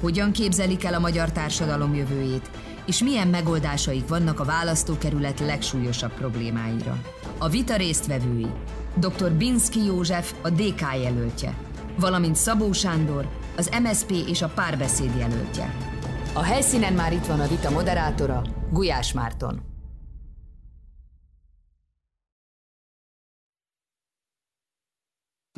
hogyan képzelik el a magyar társadalom jövőjét, és milyen megoldásaik vannak a választókerület legsúlyosabb problémáira. A vita résztvevői dr. Binski József, a DK jelöltje, valamint Szabó Sándor, az MSP és a párbeszéd jelöltje. A helyszínen már itt van a vita moderátora, Gulyás Márton.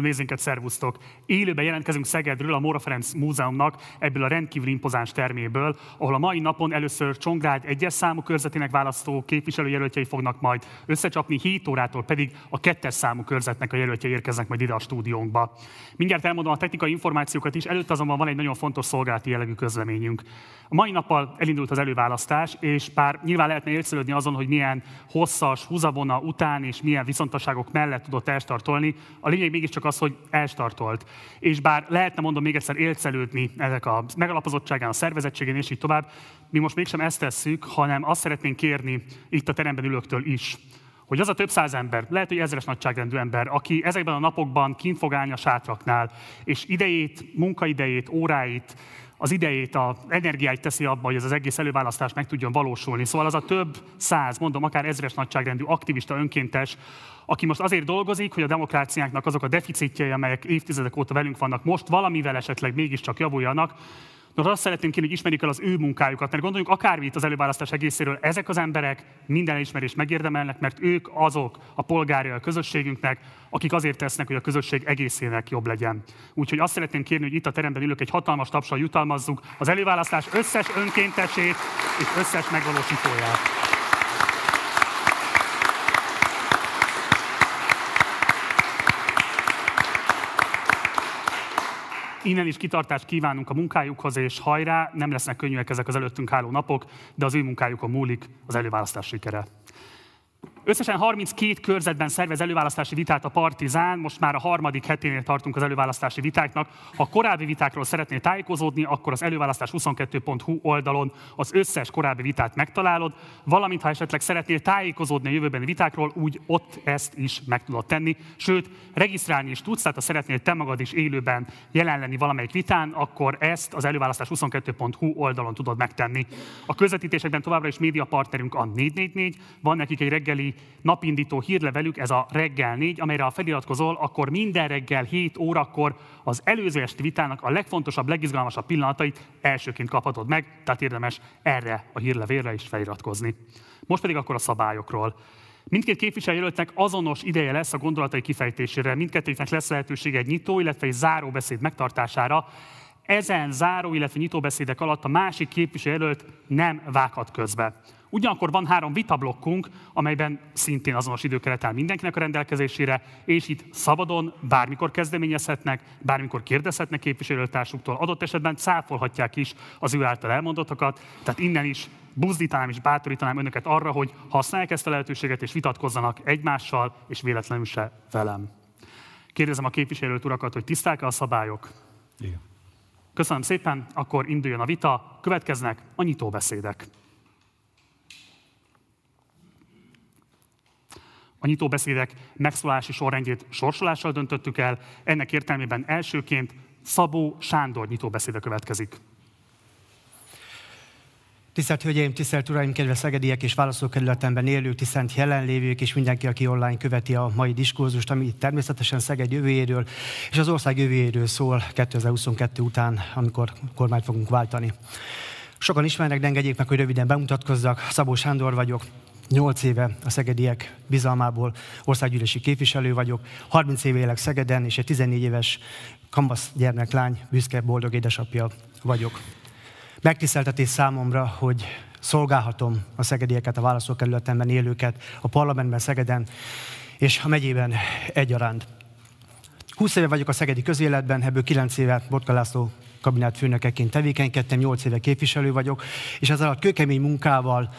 Nézzénket, szervusztok! Élőben jelentkezünk Szegedről, a Móra Ferenc Múzeumnak, ebből a rendkívül impozáns terméből, ahol a mai napon először Csongrád egyes számú körzetének választó képviselőjelöltjei fognak majd összecsapni, 7 órától pedig a kettes számú körzetnek a jelöltjei érkeznek majd ide a stúdiónkba. Mindjárt elmondom a technikai információkat is, előtt azonban van egy nagyon fontos szolgálati jellegű közleményünk. A mai nappal elindult az előválasztás, és bár nyilván lehetne élcelődni azon, hogy milyen hosszas húzavona után és milyen viszontosságok mellett tudott elstartolni, a lényeg mégiscsak az, hogy elstartolt. És bár lehetne mondom még egyszer élcelődni ezek a megalapozottságán, a szervezettségén és így tovább, mi most mégsem ezt tesszük, hanem azt szeretnénk kérni itt a teremben ülőktől is, hogy az a több száz ember, lehet, hogy ezeres nagyságrendű ember, aki ezekben a napokban kint fog állni a sátraknál, és idejét, munkaidejét, óráit, az idejét, az energiáit teszi abba, hogy ez az egész előválasztás meg tudjon valósulni. Szóval az a több száz, mondom, akár ezres nagyságrendű aktivista, önkéntes, aki most azért dolgozik, hogy a demokráciánknak azok a deficitjei, amelyek évtizedek óta velünk vannak, most valamivel esetleg mégiscsak javuljanak, Nos, azt szeretném kérni, hogy ismerjük el az ő munkájukat, mert gondoljunk akármit az előválasztás egészéről, ezek az emberek minden elismerést megérdemelnek, mert ők azok a polgárai a közösségünknek, akik azért tesznek, hogy a közösség egészének jobb legyen. Úgyhogy azt szeretném kérni, hogy itt a teremben ülök egy hatalmas tapsal jutalmazzuk az előválasztás összes önkéntesét és összes megvalósítóját. Innen is kitartást kívánunk a munkájukhoz, és hajrá, nem lesznek könnyűek ezek az előttünk álló napok, de az ő munkájukon múlik az előválasztás sikere. Összesen 32 körzetben szervez előválasztási vitát a Partizán, most már a harmadik heténél tartunk az előválasztási vitáknak. Ha korábbi vitákról szeretnél tájékozódni, akkor az előválasztás22.hu oldalon az összes korábbi vitát megtalálod, valamint ha esetleg szeretnél tájékozódni a jövőbeni vitákról, úgy ott ezt is meg tudod tenni. Sőt, regisztrálni is tudsz, tehát ha szeretnél te magad is élőben jelen lenni valamelyik vitán, akkor ezt az előválasztás22.hu oldalon tudod megtenni. A közvetítésekben továbbra is médiapartnerünk a 444, van nekik egy reggeli napindító hírlevelük, ez a reggel 4, amelyre ha feliratkozol, akkor minden reggel 7 órakor az előző esti vitának a legfontosabb, legizgalmasabb pillanatait elsőként kaphatod meg, tehát érdemes erre a hírlevélre is feliratkozni. Most pedig akkor a szabályokról. Mindkét képviselőjelöltnek azonos ideje lesz a gondolatai kifejtésére, mindkettőknek lesz lehetősége egy nyitó, illetve egy záróbeszéd megtartására. Ezen záró, illetve nyitóbeszédek alatt a másik képviselőjelölt nem vághat közbe. Ugyanakkor van három vitablokkunk, amelyben szintén azonos időkeret áll mindenkinek a rendelkezésére, és itt szabadon bármikor kezdeményezhetnek, bármikor kérdezhetnek képviselőtársuktól, adott esetben cáfolhatják is az ő által elmondottakat, tehát innen is buzdítanám és bátorítanám önöket arra, hogy használják ezt a lehetőséget, és vitatkozzanak egymással, és véletlenül se velem. Kérdezem a képviselőt urakat, hogy tiszták-e a szabályok? Igen. Köszönöm szépen, akkor induljon a vita, következnek a nyitóbeszédek. A nyitóbeszédek megszólási sorrendjét sorsolással döntöttük el, ennek értelmében elsőként Szabó Sándor nyitóbeszéde következik. Tisztelt Hölgyeim, tisztelt Uraim, kedves szegediek és választókerületemben élők, tisztelt jelenlévők és mindenki, aki online követi a mai diskurzust, ami természetesen Szeged jövőjéről és az ország jövőjéről szól 2022 után, amikor kormányt fogunk váltani. Sokan ismernek, de engedjék meg, hogy röviden bemutatkozzak. Szabó Sándor vagyok, 8 éve a szegediek bizalmából országgyűlési képviselő vagyok, 30 éve élek Szegeden, és egy 14 éves kambasz gyermeklány, büszke, boldog édesapja vagyok. Megtiszteltetés számomra, hogy szolgálhatom a szegedieket, a választókerületemben élőket, a parlamentben Szegeden és a megyében egyaránt. 20 éve vagyok a szegedi közéletben, ebből 9 éve Botka László kabinát főnökeként tevékenykedtem, 8 éve képviselő vagyok, és ez alatt kőkemény munkával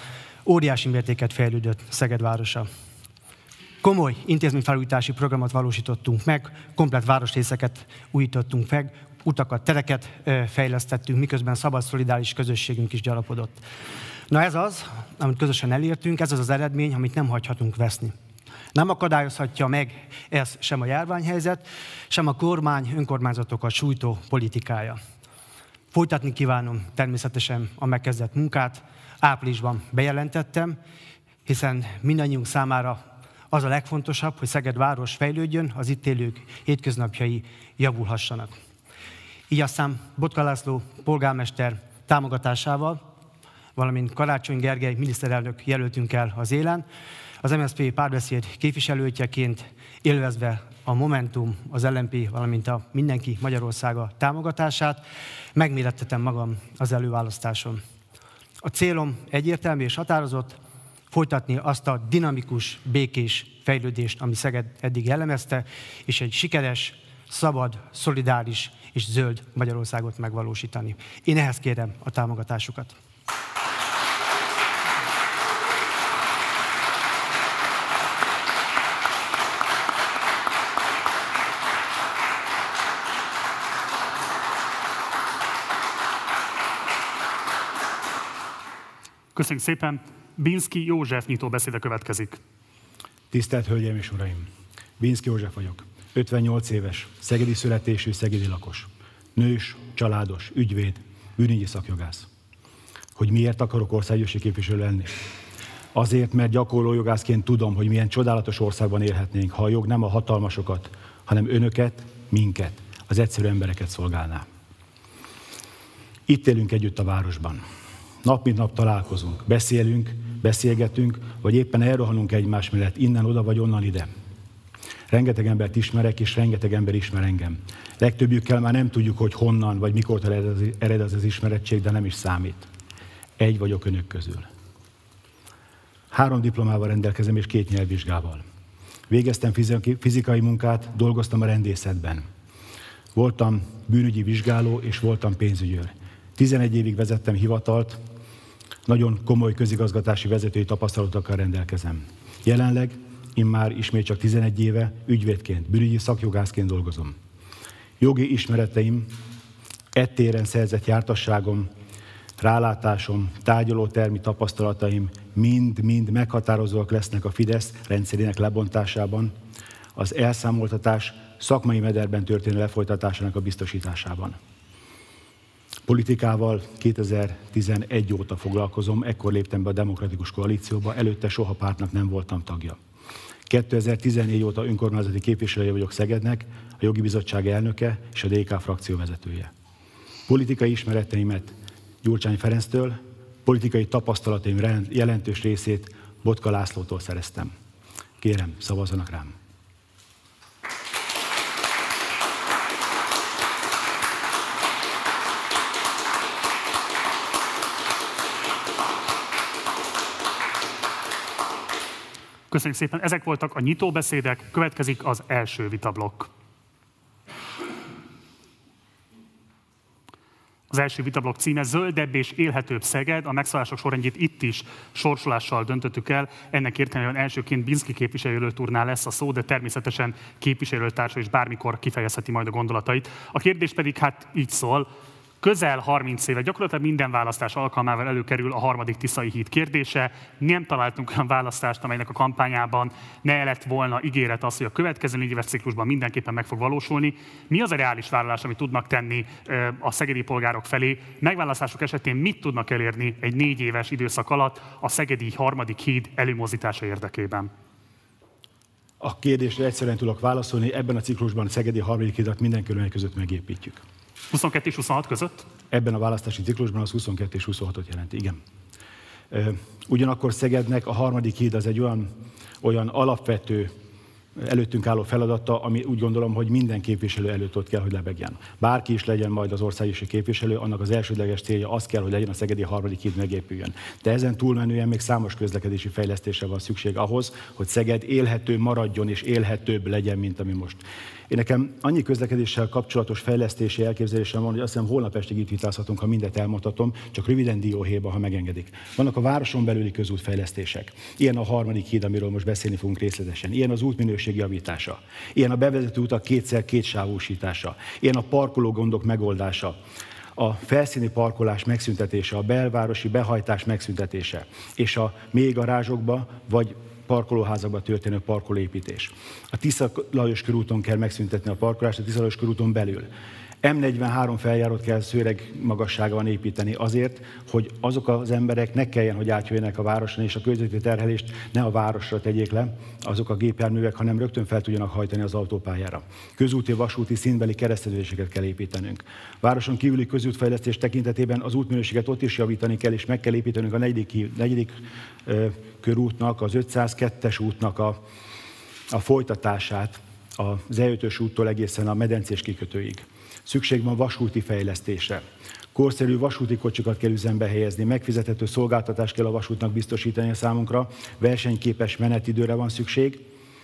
óriási mértéket fejlődött Szeged városa. Komoly intézményfelújítási programot valósítottunk meg, komplet városrészeket újítottunk meg, utakat, tereket fejlesztettünk, miközben szabad, szolidáris közösségünk is gyarapodott. Na ez az, amit közösen elértünk, ez az az eredmény, amit nem hagyhatunk veszni. Nem akadályozhatja meg ez sem a járványhelyzet, sem a kormány önkormányzatokat sújtó politikája. Folytatni kívánom természetesen a megkezdett munkát. Áprilisban bejelentettem, hiszen mindannyiunk számára az a legfontosabb, hogy Szeged város fejlődjön, az itt élők hétköznapjai javulhassanak. Így aztán Botka László polgármester támogatásával, valamint Karácsony Gergely miniszterelnök jelöltünk el az élen, az MSZP párbeszéd képviselőtjeként élvezve a Momentum, az LNP, valamint a Mindenki Magyarországa támogatását, megmérettetem magam az előválasztáson. A célom egyértelmű és határozott, folytatni azt a dinamikus, békés fejlődést, ami Szeged eddig jellemezte, és egy sikeres, szabad, szolidáris és zöld Magyarországot megvalósítani. Én ehhez kérem a támogatásukat. Köszönjük szépen. Binski József nyitó beszéde következik. Tisztelt Hölgyeim és Uraim! Binski József vagyok. 58 éves, szegedi születésű, szegedi lakos. Nős, családos, ügyvéd, bűnügyi szakjogász. Hogy miért akarok országgyűlési képviselő lenni? Azért, mert gyakorló jogászként tudom, hogy milyen csodálatos országban élhetnénk, ha a jog nem a hatalmasokat, hanem önöket, minket, az egyszerű embereket szolgálná. Itt élünk együtt a városban. Nap mint nap találkozunk, beszélünk, beszélgetünk, vagy éppen elrohanunk egymás mellett, innen oda vagy onnan ide. Rengeteg embert ismerek, és rengeteg ember ismer engem. Legtöbbjükkel már nem tudjuk, hogy honnan vagy mikor ered az, az ismerettség, de nem is számít. Egy vagyok önök közül. Három diplomával rendelkezem és két nyelvvizsgával. Végeztem fizikai munkát, dolgoztam a rendészetben. Voltam bűnügyi vizsgáló és voltam pénzügyőr. 11 évig vezettem hivatalt, nagyon komoly közigazgatási vezetői tapasztalatokkal rendelkezem. Jelenleg immár ismét csak 11 éve ügyvédként, bűnügyi szakjogászként dolgozom. Jogi ismereteim, ettéren szerzett jártasságom, rálátásom, tárgyalótermi tapasztalataim mind-mind meghatározóak lesznek a Fidesz rendszerének lebontásában, az elszámoltatás szakmai mederben történő lefolytatásának a biztosításában. Politikával 2011 óta foglalkozom, ekkor léptem be a Demokratikus Koalícióba, előtte soha pártnak nem voltam tagja. 2014 óta önkormányzati képviselője vagyok Szegednek, a jogi bizottság elnöke és a DK frakció vezetője. Politikai ismereteimet Gyurcsány Ferenctől, politikai tapasztalataim jelentős részét Botka Lászlótól szereztem. Kérem, szavazzanak rám! Köszönjük szépen. Ezek voltak a nyitóbeszédek, következik az első vitablokk. Az első vitablok címe Zöldebb és élhetőbb Szeged. A megszállások sorrendjét itt is sorsolással döntöttük el. Ennek értelmében elsőként Binszki képviselőturnál lesz a szó, de természetesen képviselőtársa is bármikor kifejezheti majd a gondolatait. A kérdés pedig hát így szól, Közel 30 éve, gyakorlatilag minden választás alkalmával előkerül a harmadik Tiszai híd kérdése. Nem találtunk olyan választást, amelynek a kampányában ne lett volna ígéret az, hogy a következő négy éves ciklusban mindenképpen meg fog valósulni. Mi az a reális vállalás, amit tudnak tenni a szegedi polgárok felé? Megválasztások esetén mit tudnak elérni egy négy éves időszak alatt a szegedi harmadik híd előmozdítása érdekében? A kérdésre egyszerűen tudok válaszolni, ebben a ciklusban a Szegedi harmadik hidat minden körülmények között megépítjük. 22 és 26 között? Ebben a választási ciklusban az 22 és 26-ot jelenti, igen. Ugyanakkor Szegednek a harmadik híd az egy olyan, olyan alapvető előttünk álló feladata, ami úgy gondolom, hogy minden képviselő előtt ott kell, hogy lebegjen. Bárki is legyen majd az országgyűlési képviselő, annak az elsődleges célja az kell, hogy legyen a Szegedi harmadik híd megépüljön. De ezen túlmenően még számos közlekedési fejlesztésre van szükség ahhoz, hogy Szeged élhető maradjon és élhetőbb legyen, mint ami most. Én nekem annyi közlekedéssel kapcsolatos fejlesztési elképzelésem van, hogy azt hiszem holnap estig itt vitázhatunk, ha mindet elmondhatom, csak röviden dióhéjba, ha megengedik. Vannak a városon belüli közútfejlesztések. Ilyen a harmadik híd, amiről most beszélni fogunk részletesen. Ilyen az útminőség javítása. Ilyen a bevezető utak kétszer két sávúsítása. Ilyen a parkoló gondok megoldása a felszíni parkolás megszüntetése, a belvárosi behajtás megszüntetése, és a mély garázsokba vagy parkolóházakba történő parkolépítés. A Tisza Lajos körúton kell megszüntetni a parkolást, a Tisza Lajos körúton belül. M43 feljárót kell szőreg magasságban építeni azért, hogy azok az emberek ne kelljen, hogy átjöjjenek a városon, és a közötti terhelést ne a városra tegyék le, azok a gépjárművek, hanem rögtön fel tudjanak hajtani az autópályára. Közúti, vasúti, színbeli kereszteződéseket kell építenünk. Városon kívüli közútfejlesztés tekintetében az útminőséget ott is javítani kell, és meg kell építenünk a negyedik, negyedik ö, körútnak, az 502-es útnak a, a folytatását, az E5-ös úttól egészen a medencés kikötőig. Szükség van vasúti fejlesztésre. Korszerű vasúti kocsikat kell üzembe helyezni, megfizethető szolgáltatást kell a vasútnak biztosítani a számunkra, versenyképes menetidőre van szükség,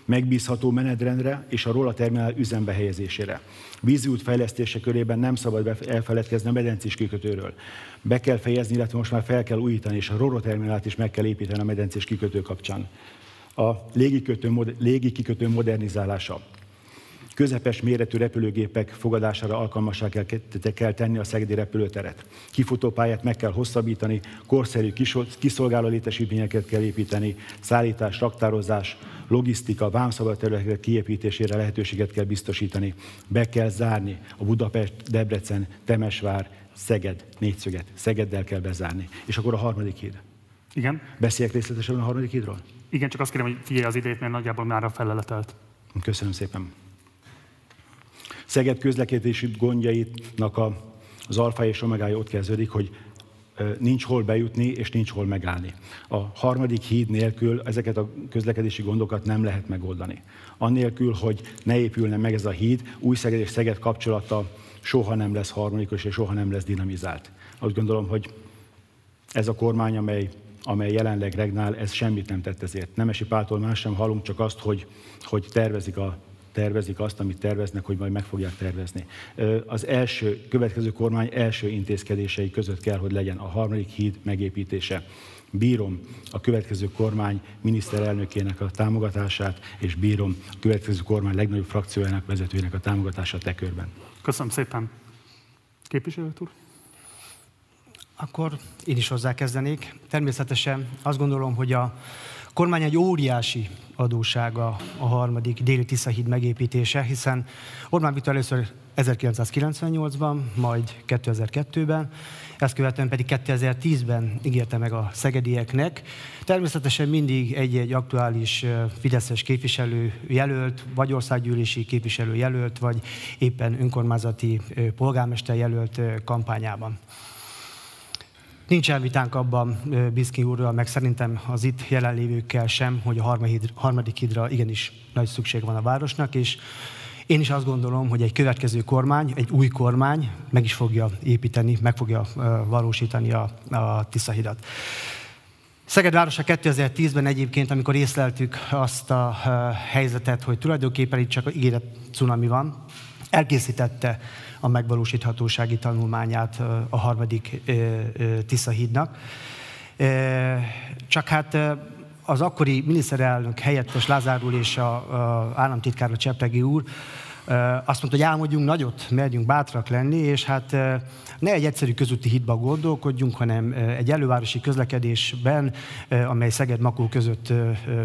megbízható menetrendre és a róla terminál üzembe helyezésére. Vízi út fejlesztése körében nem szabad elfeledkezni a medencés kikötőről. Be kell fejezni, illetve most már fel kell újítani, és a róla terminált is meg kell építeni a medencés kikötő kapcsán. A légi kikötő modernizálása közepes méretű repülőgépek fogadására alkalmassá kell, kell tenni a Szegedi repülőteret. Kifutópályát meg kell hosszabbítani, korszerű kiszolgáló létesítményeket kell építeni, szállítás, raktározás, logisztika, vámszabad területek kiépítésére lehetőséget kell biztosítani. Be kell zárni a Budapest, Debrecen, Temesvár, Szeged négyszöget. Szegeddel kell bezárni. És akkor a harmadik híd. Igen. Beszéljek részletesen a harmadik hídról? Igen, csak azt kérem, hogy figyelj az idét, mert nagyjából már a feleletelt. Köszönöm szépen. Szeged közlekedési gondjaitnak a, az alfa és omegája ott kezdődik, hogy nincs hol bejutni, és nincs hol megállni. A harmadik híd nélkül ezeket a közlekedési gondokat nem lehet megoldani. Annélkül, hogy ne épülne meg ez a híd, új Szeged és Szeged kapcsolata soha nem lesz harmonikus, és soha nem lesz dinamizált. Azt gondolom, hogy ez a kormány, amely, amely jelenleg regnál, ez semmit nem tett ezért. Nemesi Páltól más sem hallunk, csak azt, hogy, hogy tervezik a tervezik azt, amit terveznek, hogy majd meg fogják tervezni. Az első, következő kormány első intézkedései között kell, hogy legyen a harmadik híd megépítése. Bírom a következő kormány miniszterelnökének a támogatását, és bírom a következő kormány legnagyobb frakciójának vezetőjének a támogatását te körben. Köszönöm szépen. Képviselő úr? Akkor én is hozzákezdenék. Természetesen azt gondolom, hogy a kormány egy óriási adósága a harmadik déli Tiszahíd megépítése, hiszen Orbán Viktor először 1998-ban, majd 2002-ben, ezt követően pedig 2010-ben ígérte meg a szegedieknek. Természetesen mindig egy-egy aktuális fideszes képviselő jelölt, vagy országgyűlési képviselő jelölt, vagy éppen önkormányzati polgármester jelölt kampányában. Nincs elvitánk abban Biszki úrral, meg szerintem az itt jelenlévőkkel sem, hogy a harmadik hídra igenis nagy szükség van a városnak, és én is azt gondolom, hogy egy következő kormány, egy új kormány meg is fogja építeni, meg fogja valósítani a, a Tiszahidat. Szeged városa 2010-ben egyébként, amikor észleltük azt a helyzetet, hogy tulajdonképpen itt csak ígéret cunami van, elkészítette a megvalósíthatósági tanulmányát a harmadik Tisza hídnak. Csak hát az akkori miniszterelnök helyettes Lázár úr és a, a államtitkár a Csepregi úr azt mondta, hogy álmodjunk nagyot, merjünk bátrak lenni, és hát ne egy egyszerű közúti hitba gondolkodjunk, hanem egy elővárosi közlekedésben, amely Szeged-Makó között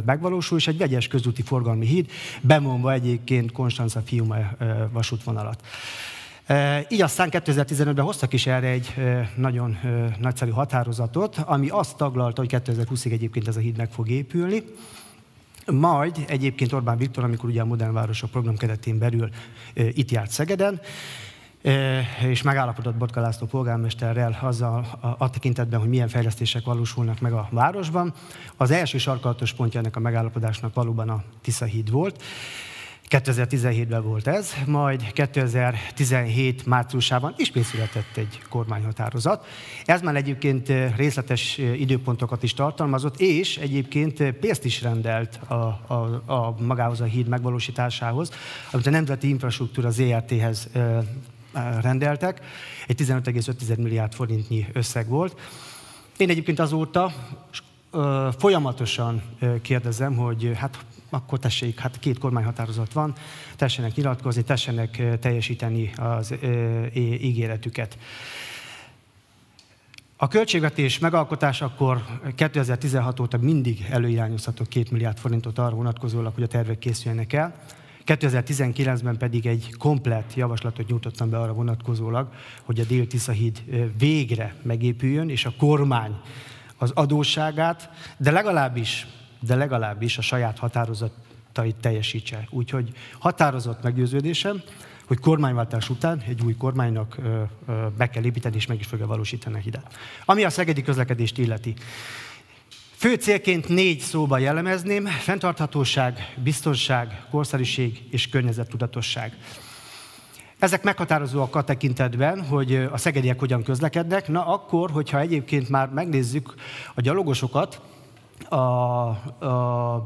megvalósul, és egy vegyes közúti forgalmi híd, bemondva egyébként Konstanza Fiume vasútvonalat. Így aztán 2015-ben hoztak is erre egy nagyon nagyszerű határozatot, ami azt taglalta, hogy 2020-ig egyébként ez a híd meg fog épülni. Majd egyébként Orbán Viktor, amikor ugye a Modern Városok program keretén belül itt járt Szegeden, és megállapodott Botka László polgármesterrel azzal a, a tekintetben, hogy milyen fejlesztések valósulnak meg a városban. Az első sarkalatos pontja ennek a megállapodásnak valóban a Tisza híd volt. 2017-ben volt ez, majd 2017 márciusában ismét született egy kormányhatározat. Ez már egyébként részletes időpontokat is tartalmazott, és egyébként pénzt is rendelt a, a, a magához a híd megvalósításához, amit a Nemzeti Infrastruktúra ZRT-hez rendeltek. Egy 15,5 milliárd forintnyi összeg volt. Én egyébként azóta folyamatosan kérdezem, hogy hát akkor tessék, hát két kormányhatározat van, tessenek nyilatkozni, tessenek teljesíteni az ígéretüket. A költségvetés megalkotás akkor 2016 óta mindig előirányozhatok 2 milliárd forintot arra vonatkozólag, hogy a tervek készüljenek el. 2019-ben pedig egy komplett javaslatot nyújtottam be arra vonatkozólag, hogy a Dél-Tisza híd végre megépüljön, és a kormány az adósságát, de legalábbis de legalábbis a saját határozatait teljesítse. Úgyhogy határozott meggyőződésem, hogy kormányváltás után egy új kormánynak be kell építeni, és meg is fogja valósítani a hidat. Ami a szegedi közlekedést illeti. Fő célként négy szóba jellemezném, fenntarthatóság, biztonság, korszerűség és környezettudatosság. Ezek meghatározóak a tekintetben, hogy a szegediek hogyan közlekednek. Na akkor, hogyha egyébként már megnézzük a gyalogosokat, a, a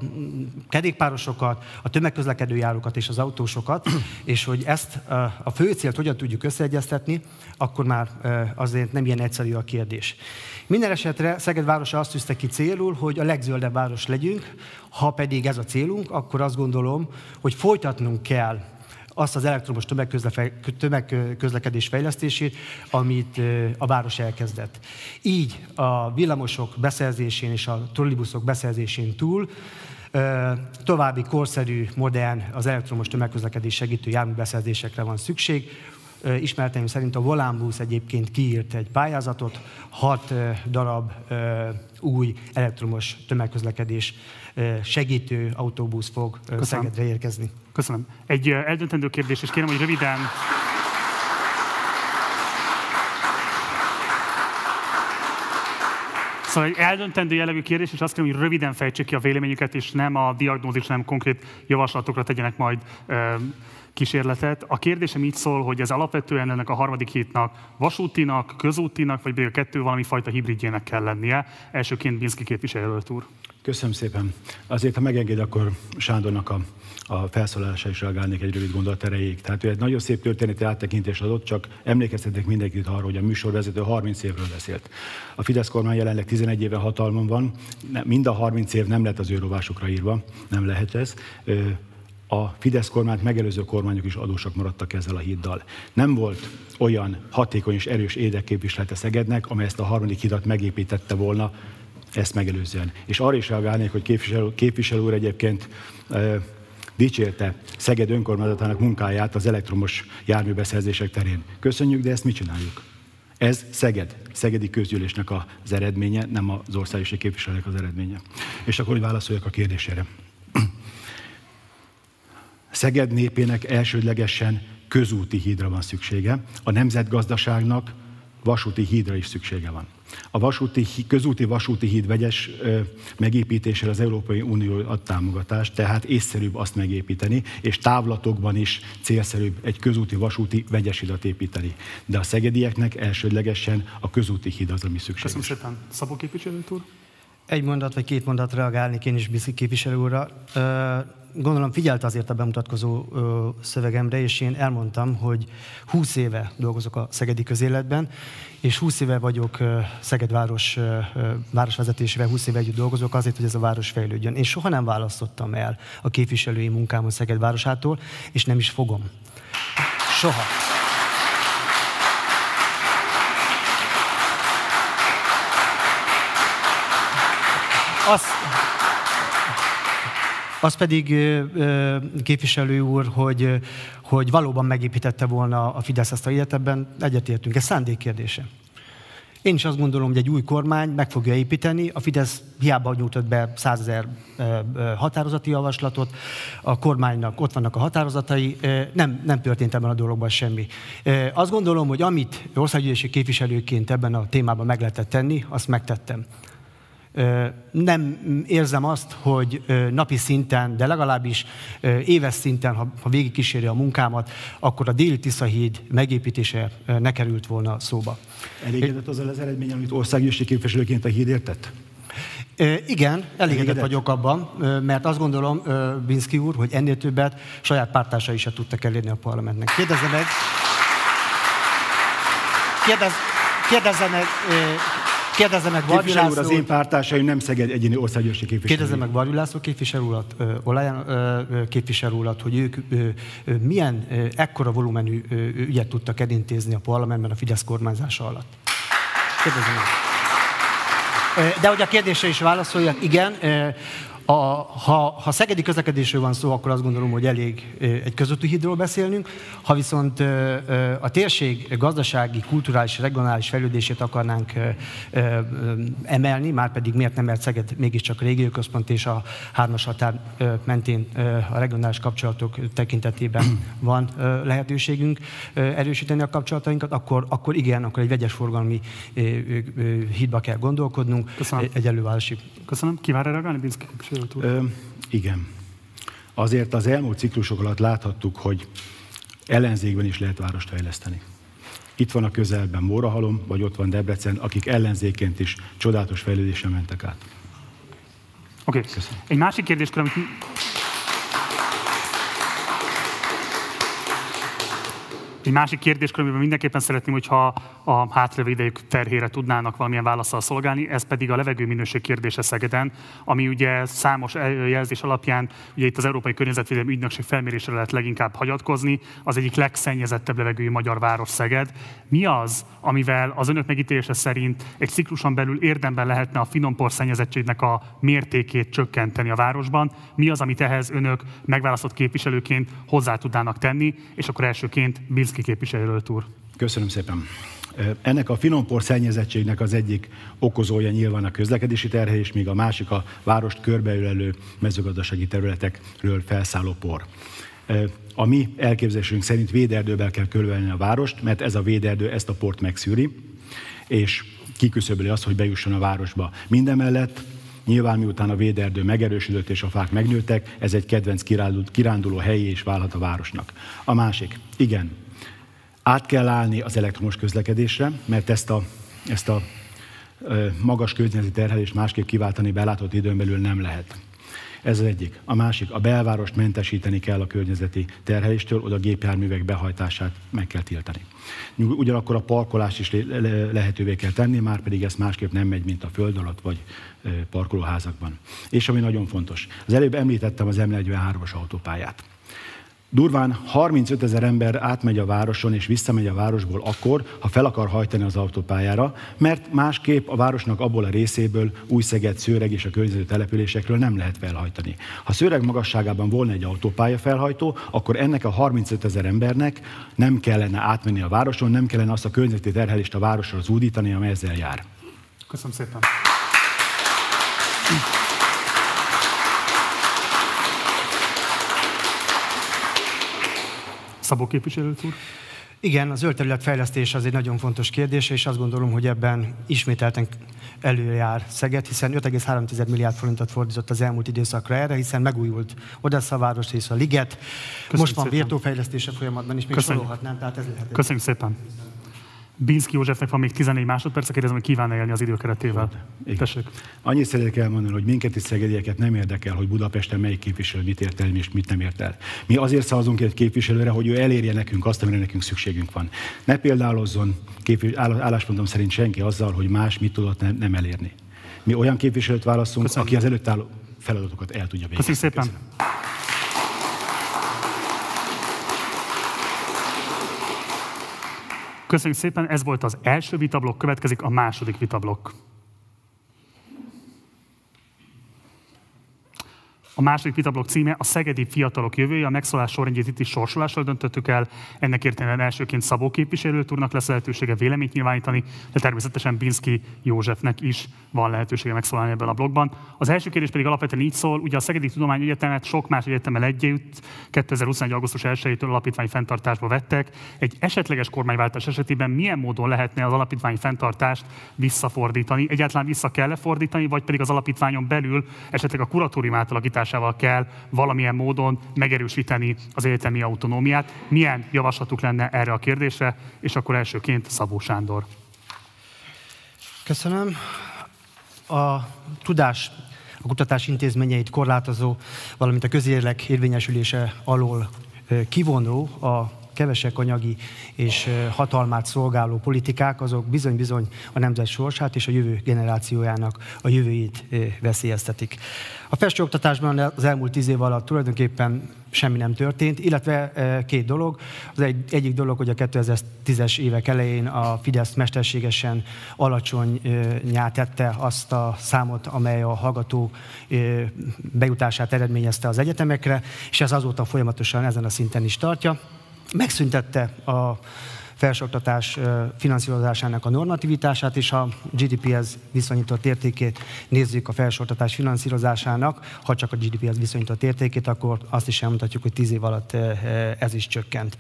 kerékpárosokat, a tömegközlekedő járókat és az autósokat, és hogy ezt a fő célt hogyan tudjuk összeegyeztetni, akkor már azért nem ilyen egyszerű a kérdés. Minden esetre Szeged városa azt tűzte ki célul, hogy a legzöldebb város legyünk, ha pedig ez a célunk, akkor azt gondolom, hogy folytatnunk kell azt az elektromos tömegközlekedés fejlesztését, amit a város elkezdett. Így a villamosok beszerzésén és a trollibuszok beszerzésén túl további korszerű, modern, az elektromos tömegközlekedés segítő járműbeszerzésekre van szükség. Ismerteim szerint a Volánbusz egyébként kiírt egy pályázatot, hat darab új elektromos tömegközlekedés segítő autóbusz fog Köszönöm. Szegedre érkezni. Köszönöm. Egy eldöntendő kérdés, és kérem, hogy röviden Szóval egy eldöntendő jellegű kérdés, és azt kérem, hogy röviden fejtsék ki a véleményüket, és nem a diagnózis, nem konkrét javaslatokra tegyenek majd ö, kísérletet. A kérdésem így szól, hogy ez alapvetően ennek a harmadik hétnak vasútinak, közútinak, vagy még a kettő valami fajta hibridjének kell lennie. Elsőként Binszki képviselőt úr. Köszönöm szépen. Azért, ha megenged, akkor Sándornak a, a felszólalása is reagálnék egy rövid gondolat erejéig. Tehát ő egy nagyon szép történeti áttekintést adott, csak emlékeztetek mindenkit arra, hogy a műsorvezető 30 évről beszélt. A Fidesz kormány jelenleg 11 éve hatalmon van, mind a 30 év nem lett az ő rovásokra írva, nem lehet ez a Fidesz kormányt megelőző kormányok is adósak maradtak ezzel a híddal. Nem volt olyan hatékony és erős érdekképviselete Szegednek, amely ezt a harmadik hidat megépítette volna ezt megelőzően. És arra is reagálnék, hogy képviselő, képviselő úr egyébként dicsérte Szeged önkormányzatának munkáját az elektromos járműbeszerzések terén. Köszönjük, de ezt mit csináljuk? Ez Szeged, Szegedi közgyűlésnek az eredménye, nem az országosi képviselőnek az eredménye. És akkor, hogy válaszoljak a kérdésére. Szeged népének elsődlegesen közúti hídra van szüksége, a nemzetgazdaságnak vasúti hídra is szüksége van. A vasúti, közúti vasúti híd vegyes megépítésére az Európai Unió ad támogatást, tehát észszerűbb azt megépíteni, és távlatokban is célszerűbb egy közúti vasúti vegyes hidat építeni. De a szegedieknek elsődlegesen a közúti híd az, ami szükséges. Köszönöm szépen. Szabó képviselő úr? Egy mondat vagy két mondat reagálni én is Biszi képviselő úrra gondolom figyelt azért a bemutatkozó szövegemre, és én elmondtam, hogy 20 éve dolgozok a szegedi közéletben, és 20 éve vagyok Szeged város, városvezetésével, 20 éve együtt dolgozok azért, hogy ez a város fejlődjön. Én soha nem választottam el a képviselői munkámot Szeged városától, és nem is fogom. Soha. Azt, az pedig képviselő úr, hogy, hogy valóban megépítette volna a Fidesz ezt a életebben, egyetértünk. Ez szándék kérdése. Én is azt gondolom, hogy egy új kormány meg fogja építeni. A Fidesz hiába nyújtott be százezer határozati javaslatot, a kormánynak ott vannak a határozatai, nem, nem történt ebben a dologban semmi. Azt gondolom, hogy amit országgyűlési képviselőként ebben a témában meg lehetett tenni, azt megtettem. Nem érzem azt, hogy napi szinten, de legalábbis éves szinten, ha, ha végig kíséri a munkámat, akkor a déli Tiszahíd megépítése ne került volna szóba. Elégedett azzal az eredmény, amit országgyűlési képviselőként a hídért tett? Igen, elégedett, vagyok abban, mert azt gondolom, Binszki úr, hogy ennél többet saját pártársai is tudtak elérni a parlamentnek. Kérdezze meg, kérdez, kérdezze meg, Kérdezze meg Varjú László... az én pártársaim nem Szeged egyéni országgyűlési képviselő. Kérdezze meg Varjú László képviselő urat, Olaján képviselő urat, hogy ők milyen ekkora volumenű ügyet tudtak elintézni a parlamentben a Fidesz kormányzása alatt. Kérdezze meg. De hogy a kérdésre is válaszoljak, igen, a, ha, ha szegedi közlekedésről van szó, akkor azt gondolom, hogy elég egy közötti hídról beszélnünk. Ha viszont a térség gazdasági, kulturális, regionális fejlődését akarnánk emelni, már pedig miért nem, mert Szeged mégiscsak régióközpont és a hármas határ mentén a regionális kapcsolatok tekintetében van lehetőségünk erősíteni a kapcsolatainkat, akkor, akkor igen, akkor egy vegyes forgalmi hídba kell gondolkodnunk. Köszönöm. Egy elővárosi. Köszönöm. Kíván reagálni, Binszki Ö, igen. Azért az elmúlt ciklusok alatt láthattuk, hogy ellenzékben is lehet várost fejleszteni. Itt van a közelben Mórahalom, vagy ott van Debrecen, akik ellenzéként is csodálatos fejlődésen mentek át. Oké. Okay. Egy másik kérdés, amit Egy másik kérdés, amiben mindenképpen szeretném, hogyha a hátralévő idejük terhére tudnának valamilyen válaszsal szolgálni, ez pedig a levegőminőség kérdése Szegeden, ami ugye számos jelzés alapján, ugye itt az Európai Környezetvédelmi Ügynökség felmérésre lehet leginkább hagyatkozni, az egyik legszennyezettebb levegői magyar város Szeged. Mi az, amivel az önök megítélése szerint egy cikluson belül érdemben lehetne a finompor szennyezettségnek a mértékét csökkenteni a városban? Mi az, amit ehhez önök megválasztott képviselőként hozzá tudnának tenni? És akkor elsőként Bilszki képviselőt úr. Köszönöm szépen. Ennek a finompor szennyezettségnek az egyik okozója nyilván a közlekedési terhelés, míg a másik a várost körbeülelő mezőgazdasági területekről felszálló por. A mi elképzelésünk szerint véderdővel kell körülvenni a várost, mert ez a véderdő ezt a port megszűri, és kiküszöböli azt, hogy bejusson a városba. Mindemellett Nyilván miután a véderdő megerősödött és a fák megnőttek, ez egy kedvenc kiránduló helyi is válhat a városnak. A másik, igen, át kell állni az elektromos közlekedésre, mert ezt a, ezt a magas környezeti terhelést másképp kiváltani belátott időn belül nem lehet. Ez az egyik. A másik, a belvárost mentesíteni kell a környezeti terheléstől, oda a gépjárművek behajtását meg kell tiltani. Ugyanakkor a parkolást is lehetővé kell tenni, már pedig ez másképp nem megy, mint a föld alatt vagy parkolóházakban. És ami nagyon fontos, az előbb említettem az M43-as autópályát. Durván 35 ezer ember átmegy a városon és visszamegy a városból akkor, ha fel akar hajtani az autópályára, mert másképp a városnak abból a részéből új Szeged, Szőreg és a környező településekről nem lehet felhajtani. Ha Szőreg magasságában volna egy autópálya felhajtó, akkor ennek a 35 ezer embernek nem kellene átmenni a városon, nem kellene azt a környezeti terhelést a városra zúdítani, amely ezzel jár. Köszönöm szépen. Szabó képviselő úr? Igen, a zöld terület fejlesztés az egy nagyon fontos kérdés, és azt gondolom, hogy ebben ismételten előjár Szeged, hiszen 5,3 milliárd forintot fordított az elmúlt időszakra erre, hiszen megújult Odessa város és a Liget. Köszönjük Most van virtófejlesztése folyamatban is, még Köszönjük. sorolhatnám, tehát ez lehet. Köszönjük szépen. Binszki Józsefnek van még 14 másodperc, kérdezem, hogy kíván élni az időkeretével. Tessék. Annyit szeretnék elmondani, hogy minket is szegedieket nem érdekel, hogy Budapesten melyik képviselő mit ért el és mit nem ért el. Mi azért szavazunk egy képviselőre, hogy ő elérje nekünk azt, amire nekünk szükségünk van. Ne példálozzon álláspontom szerint senki azzal, hogy más mit tudott nem, nem elérni. Mi olyan képviselőt válaszunk, Köszönöm. aki az előtt álló feladatokat el tudja végezni. Köszönjük szépen. Köszönöm. Köszönjük szépen, ez volt az első vitablok, következik a második vitablok. A második vitablok címe a Szegedi Fiatalok Jövője, a megszólás sorrendjét itt is sorsolással döntöttük el. Ennek értelemben elsőként Szabó képviselőt úrnak lesz lehetősége véleményt nyilvánítani, de természetesen Binski Józsefnek is van lehetősége megszólalni ebben a blogban. Az első kérdés pedig alapvetően így szól, ugye a Szegedi Tudományegyetemet sok más egyetemmel együtt 2021. augusztus 1-től alapítvány fenntartásba vettek. Egy esetleges kormányváltás esetében milyen módon lehetne az alapítvány fenntartást visszafordítani? Egyáltalán vissza kell fordítani, vagy pedig az alapítványon belül esetleg a kuratórium átalakításával kell valamilyen módon megerősíteni az egyetemi autonómiát? Milyen javaslatuk lenne erre a kérdésre? És akkor elsőként Szabó Sándor. Köszönöm. A tudás a kutatás intézményeit korlátozó, valamint a közérlek érvényesülése alól kivonó a kevesek anyagi és hatalmát szolgáló politikák, azok bizony-bizony a nemzet sorsát és a jövő generációjának a jövőjét veszélyeztetik. A felsőoktatásban az elmúlt tíz év alatt tulajdonképpen semmi nem történt, illetve két dolog. Az egy, egyik dolog, hogy a 2010-es évek elején a Fidesz mesterségesen alacsonyá tette azt a számot, amely a hallgató bejutását eredményezte az egyetemekre, és ez azóta folyamatosan ezen a szinten is tartja megszüntette a felsőoktatás finanszírozásának a normativitását, és a GDP-hez viszonyított értékét nézzük a felsőoktatás finanszírozásának, ha csak a GDP-hez viszonyított értékét, akkor azt is elmondhatjuk, hogy 10 év alatt ez is csökkent.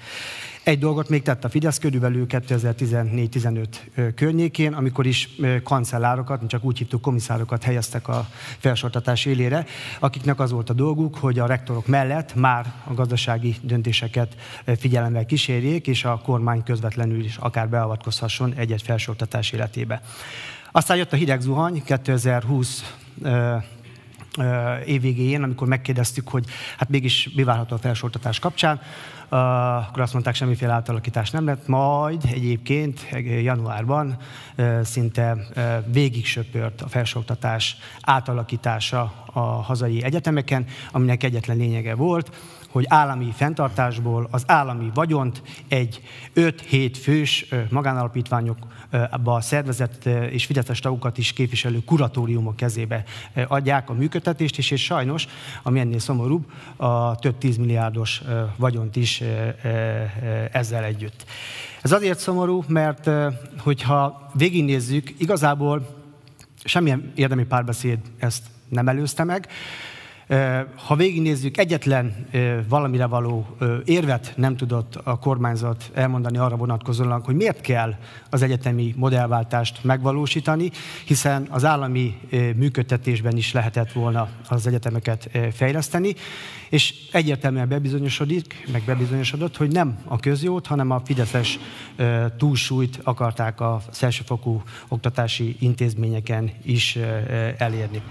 Egy dolgot még tett a Fidesz körülbelül 2014-15 környékén, amikor is kancellárokat, csak úgy hívtuk komisszárokat helyeztek a felsortatás élére, akiknek az volt a dolguk, hogy a rektorok mellett már a gazdasági döntéseket figyelemmel kísérjék, és a kormány közvetlenül is akár beavatkozhasson egy-egy felsortatás életébe. Aztán jött a hideg zuhany, 2020 évvégéjén, amikor megkérdeztük, hogy hát mégis mi várható a felsortatás kapcsán, akkor azt mondták, semmiféle átalakítás nem lett, majd egyébként januárban szinte végig söpört a felsőoktatás átalakítása a hazai egyetemeken, aminek egyetlen lényege volt, hogy állami fenntartásból az állami vagyont egy 5-7 fős magánalapítványokba szervezett és fideszes tagokat is képviselő kuratóriumok kezébe adják a működtetést, és, és sajnos, ami ennél szomorúbb, a több tízmilliárdos vagyont is ezzel együtt. Ez azért szomorú, mert hogyha végignézzük, igazából semmilyen érdemi párbeszéd ezt nem előzte meg, ha végignézzük, egyetlen valamire való érvet nem tudott a kormányzat elmondani arra vonatkozólag, hogy miért kell az egyetemi modellváltást megvalósítani, hiszen az állami működtetésben is lehetett volna az egyetemeket fejleszteni, és egyértelműen bebizonyosodik, meg bebizonyosodott, hogy nem a közjót, hanem a fideszes túlsúlyt akarták a felsőfokú oktatási intézményeken is elérni.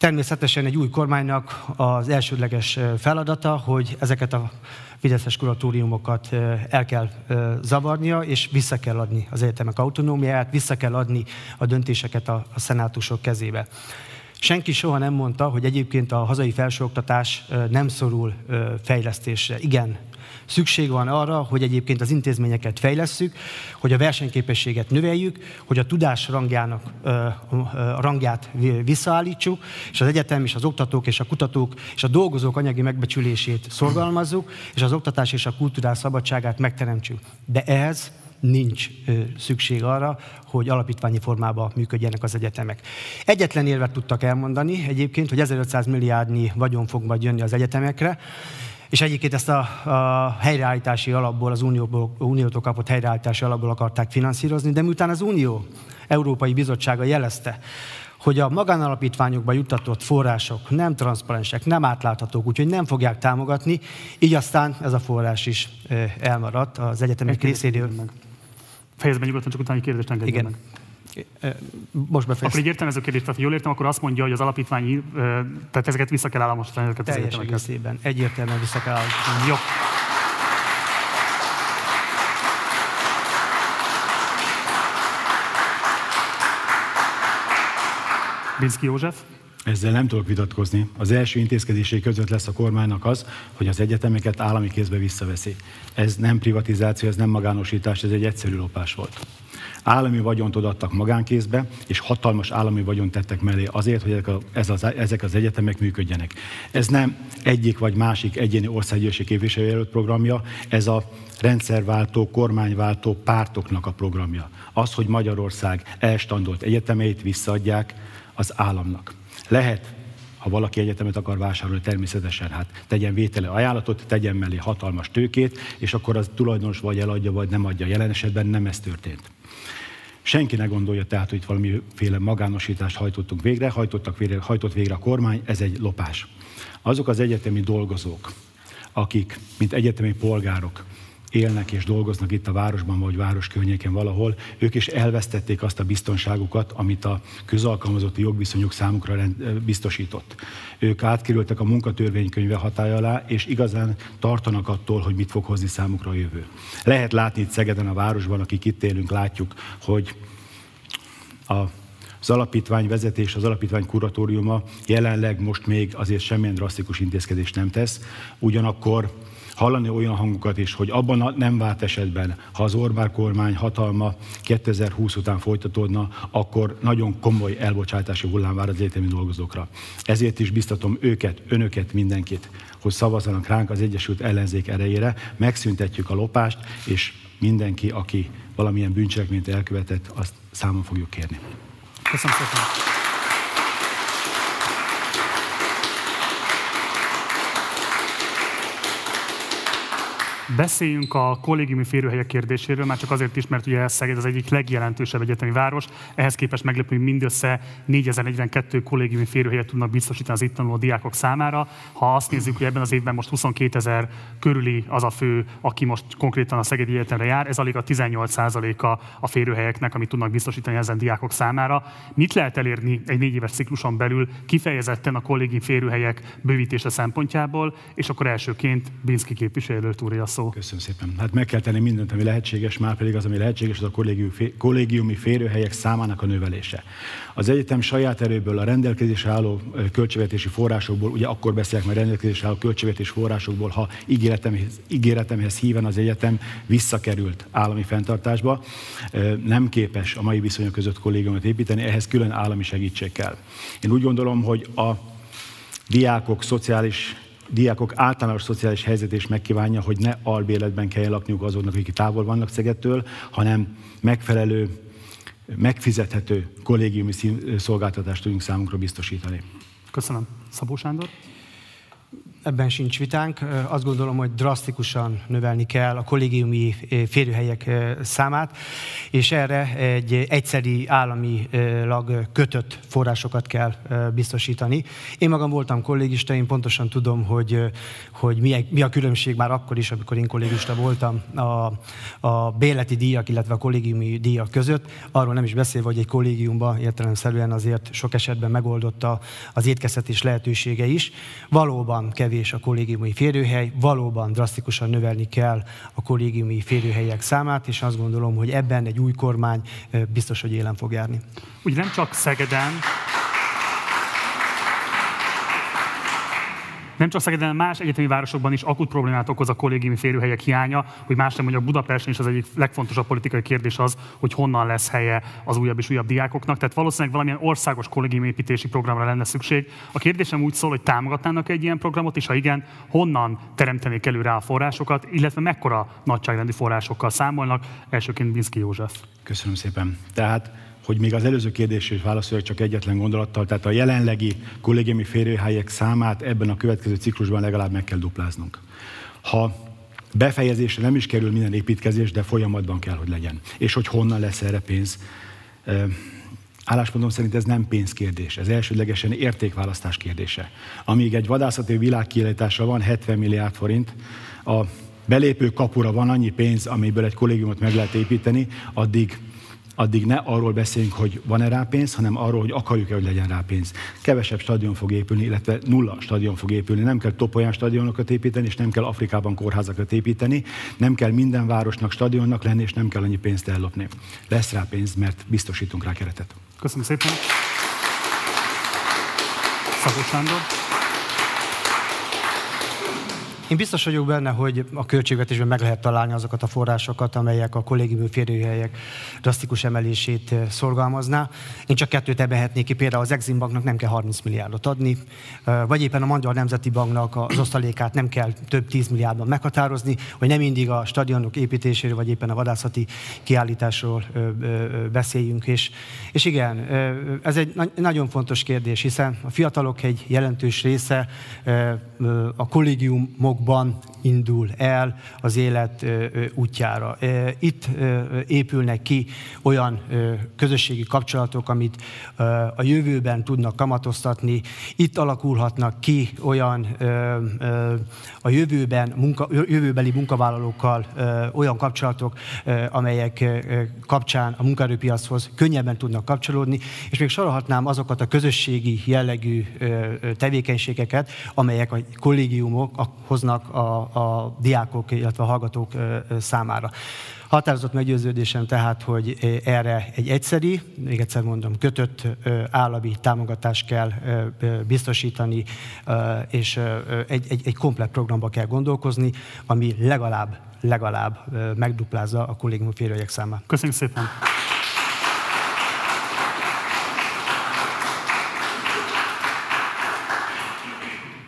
Természetesen egy új kormánynak az elsődleges feladata, hogy ezeket a fideszes kuratóriumokat el kell zavarnia, és vissza kell adni az egyetemek autonómiáját, vissza kell adni a döntéseket a, a szenátusok kezébe. Senki soha nem mondta, hogy egyébként a hazai felsőoktatás nem szorul fejlesztésre. Igen, Szükség van arra, hogy egyébként az intézményeket fejlesszük, hogy a versenyképességet növeljük, hogy a tudás rangjának, rangját visszaállítsuk, és az egyetem és az oktatók és a kutatók és a dolgozók anyagi megbecsülését szorgalmazzuk, és az oktatás és a kultúrás szabadságát megteremtsük. De ehhez nincs szükség arra, hogy alapítványi formában működjenek az egyetemek. Egyetlen érvet tudtak elmondani egyébként, hogy 1500 milliárdnyi vagyon fog majd jönni az egyetemekre, és egyébként ezt a, a helyreállítási alapból, az Unióból, Uniótól kapott helyreállítási alapból akarták finanszírozni, de miután az Unió Európai Bizottsága jelezte, hogy a magánalapítványokba juttatott források nem transzparensek, nem átláthatók, úgyhogy nem fogják támogatni, így aztán ez a forrás is elmaradt az egyetemek részéről. Fejezben nyugodtan, csak utána kérdést engedjen Igen. meg. Most befejeztem. Akkor egy értelmező kérdés, tehát jól értem, akkor azt mondja, hogy az alapítványi, tehát ezeket vissza kell államosítani, ezeket Teljes az egészében. Egyértelműen vissza kell államosítani. Jó. Binszki József. Ezzel nem tudok vitatkozni. Az első intézkedései között lesz a kormánynak az, hogy az egyetemeket állami kézbe visszaveszi. Ez nem privatizáció, ez nem magánosítás, ez egy egyszerű lopás volt. Állami vagyont odaadtak magánkézbe, és hatalmas állami vagyont tettek mellé azért, hogy ezek, a, ez az, ezek az egyetemek működjenek. Ez nem egyik vagy másik egyéni országgyűlési képviselőjelölt programja, ez a rendszerváltó, kormányváltó pártoknak a programja. Az, hogy Magyarország elstandolt egyetemeit visszaadják az államnak. Lehet ha valaki egyetemet akar vásárolni, természetesen hát tegyen vétele ajánlatot, tegyen mellé hatalmas tőkét, és akkor az tulajdonos vagy eladja, vagy nem adja. Jelen esetben nem ez történt. Senki ne gondolja tehát, hogy itt valamiféle magánosítást hajtottunk végre, hajtottak végre, hajtott végre a kormány, ez egy lopás. Azok az egyetemi dolgozók, akik, mint egyetemi polgárok, élnek és dolgoznak itt a városban vagy város környéken valahol, ők is elvesztették azt a biztonságukat, amit a közalkalmazotti jogviszonyok számukra biztosított. Ők átkerültek a munkatörvénykönyve hatája alá, és igazán tartanak attól, hogy mit fog hozni számukra a jövő. Lehet látni itt Szegeden a városban, akik itt élünk, látjuk, hogy a az alapítvány vezetés, az alapítvány kuratóriuma jelenleg most még azért semmilyen drasztikus intézkedést nem tesz, ugyanakkor hallani olyan hangokat is, hogy abban a nem vált esetben, ha az Orbán kormány hatalma 2020 után folytatódna, akkor nagyon komoly elbocsátási hullám vár az egyetemi dolgozókra. Ezért is biztatom őket, önöket, mindenkit, hogy szavazzanak ránk az Egyesült Ellenzék erejére, megszüntetjük a lopást, és mindenki, aki valamilyen bűncselekményt elkövetett, azt számon fogjuk kérni. Köszönöm szépen. Beszéljünk a kollégiumi férőhelyek kérdéséről, már csak azért is, mert ugye Szeged az egyik legjelentősebb egyetemi város. Ehhez képest meglepő, hogy mindössze 4042 kollégiumi férőhelyet tudnak biztosítani az itt tanuló diákok számára. Ha azt nézzük, hogy ebben az évben most 22 ezer körüli az a fő, aki most konkrétan a Szegedi Egyetemre jár, ez alig a 18%-a a férőhelyeknek, amit tudnak biztosítani ezen diákok számára. Mit lehet elérni egy négy éves cikluson belül kifejezetten a kollégiumi férőhelyek bővítése szempontjából, és akkor elsőként Binszki képviselő úr szó szó. Köszönöm szépen. Hát meg kell tenni mindent, ami lehetséges, már pedig az, ami lehetséges, az a kollégiumi férőhelyek számának a növelése. Az egyetem saját erőből, a rendelkezésre álló költségvetési forrásokból, ugye akkor beszélek már rendelkezésre álló költségvetési forrásokból, ha ígéretemhez, ígéretemhez híven az egyetem visszakerült állami fenntartásba, nem képes a mai viszonyok között kollégiumot építeni, ehhez külön állami segítség kell. Én úgy gondolom, hogy a diákok szociális diákok általános szociális helyzet is megkívánja, hogy ne albéletben kelljen lakniuk azoknak, akik távol vannak Szegedtől, hanem megfelelő, megfizethető kollégiumi szolgáltatást tudjunk számunkra biztosítani. Köszönöm. Szabó Sándor? Ebben sincs vitánk. Azt gondolom, hogy drasztikusan növelni kell a kollégiumi férőhelyek számát, és erre egy egyszeri államilag kötött forrásokat kell biztosítani. Én magam voltam kollégista, én pontosan tudom, hogy, hogy mi, a különbség már akkor is, amikor én kollégista voltam a, a béleti díjak, illetve a kollégiumi díjak között. Arról nem is beszélve, hogy egy kollégiumban értelemszerűen azért sok esetben megoldotta az étkeztetés lehetősége is. Valóban kevés kevés a kollégiumi férőhely, valóban drasztikusan növelni kell a kollégiumi férőhelyek számát, és azt gondolom, hogy ebben egy új kormány biztos, hogy élen fog járni. Ugye nem csak Szegeden, Nem csak Szegeden, más egyetemi városokban is akut problémát okoz a kollégiumi férőhelyek hiánya, hogy más nem mondjak, Budapesten is az egyik legfontosabb politikai kérdés az, hogy honnan lesz helye az újabb és újabb diákoknak. Tehát valószínűleg valamilyen országos kollégiumi építési programra lenne szükség. A kérdésem úgy szól, hogy támogatnának egy ilyen programot, és ha igen, honnan teremtenék elő rá a forrásokat, illetve mekkora nagyságrendű forrásokkal számolnak. Elsőként Binszki József. Köszönöm szépen. Tehát hogy még az előző kérdésre is válaszoljak csak egyetlen gondolattal, tehát a jelenlegi kollégiumi férőhelyek számát ebben a következő ciklusban legalább meg kell dupláznunk. Ha befejezésre nem is kerül minden építkezés, de folyamatban kell, hogy legyen. És hogy honnan lesz erre pénz. Álláspontom szerint ez nem pénzkérdés, ez elsődlegesen értékválasztás kérdése. Amíg egy vadászati világkiállításra van 70 milliárd forint, a belépő kapura van annyi pénz, amiből egy kollégiumot meg lehet építeni, addig addig ne arról beszéljünk, hogy van-e rá pénz, hanem arról, hogy akarjuk-e, hogy legyen rá pénz. Kevesebb stadion fog épülni, illetve nulla stadion fog épülni. Nem kell topolyán stadionokat építeni, és nem kell Afrikában kórházakat építeni. Nem kell minden városnak stadionnak lenni, és nem kell annyi pénzt ellopni. Lesz rá pénz, mert biztosítunk rá keretet. Köszönöm szépen. Szabó Sándor. Én biztos vagyok benne, hogy a költségvetésben meg lehet találni azokat a forrásokat, amelyek a kollégiumi férőhelyek drasztikus emelését szorgalmazná. Én csak kettőt emelhetnék ki, például az Exim Banknak nem kell 30 milliárdot adni, vagy éppen a Magyar Nemzeti Banknak az osztalékát nem kell több 10 milliárdban meghatározni, hogy nem mindig a stadionok építéséről, vagy éppen a vadászati kiállításról beszéljünk. És, és igen, ez egy nagyon fontos kérdés, hiszen a fiatalok egy jelentős része a kollégiumokban indul el az élet útjára. Itt épülnek ki olyan közösségi kapcsolatok, amit a jövőben tudnak kamatoztatni. Itt alakulhatnak ki olyan a jövőben munka, jövőbeli munkavállalókkal olyan kapcsolatok, amelyek kapcsán a munkaerőpiachoz könnyebben tudnak kapcsolódni, és még sorolhatnám azokat a közösségi jellegű tevékenységeket, amelyek a kollégiumok hoznak a, a diákok, illetve a hallgatók számára. Határozott meggyőződésem tehát, hogy erre egy egyszeri, még egyszer mondom, kötött állami támogatást kell biztosítani, és egy, egy, egy komplet programba kell gondolkozni, ami legalább, legalább megduplázza a kollégium férőjek számát. Köszönjük szépen!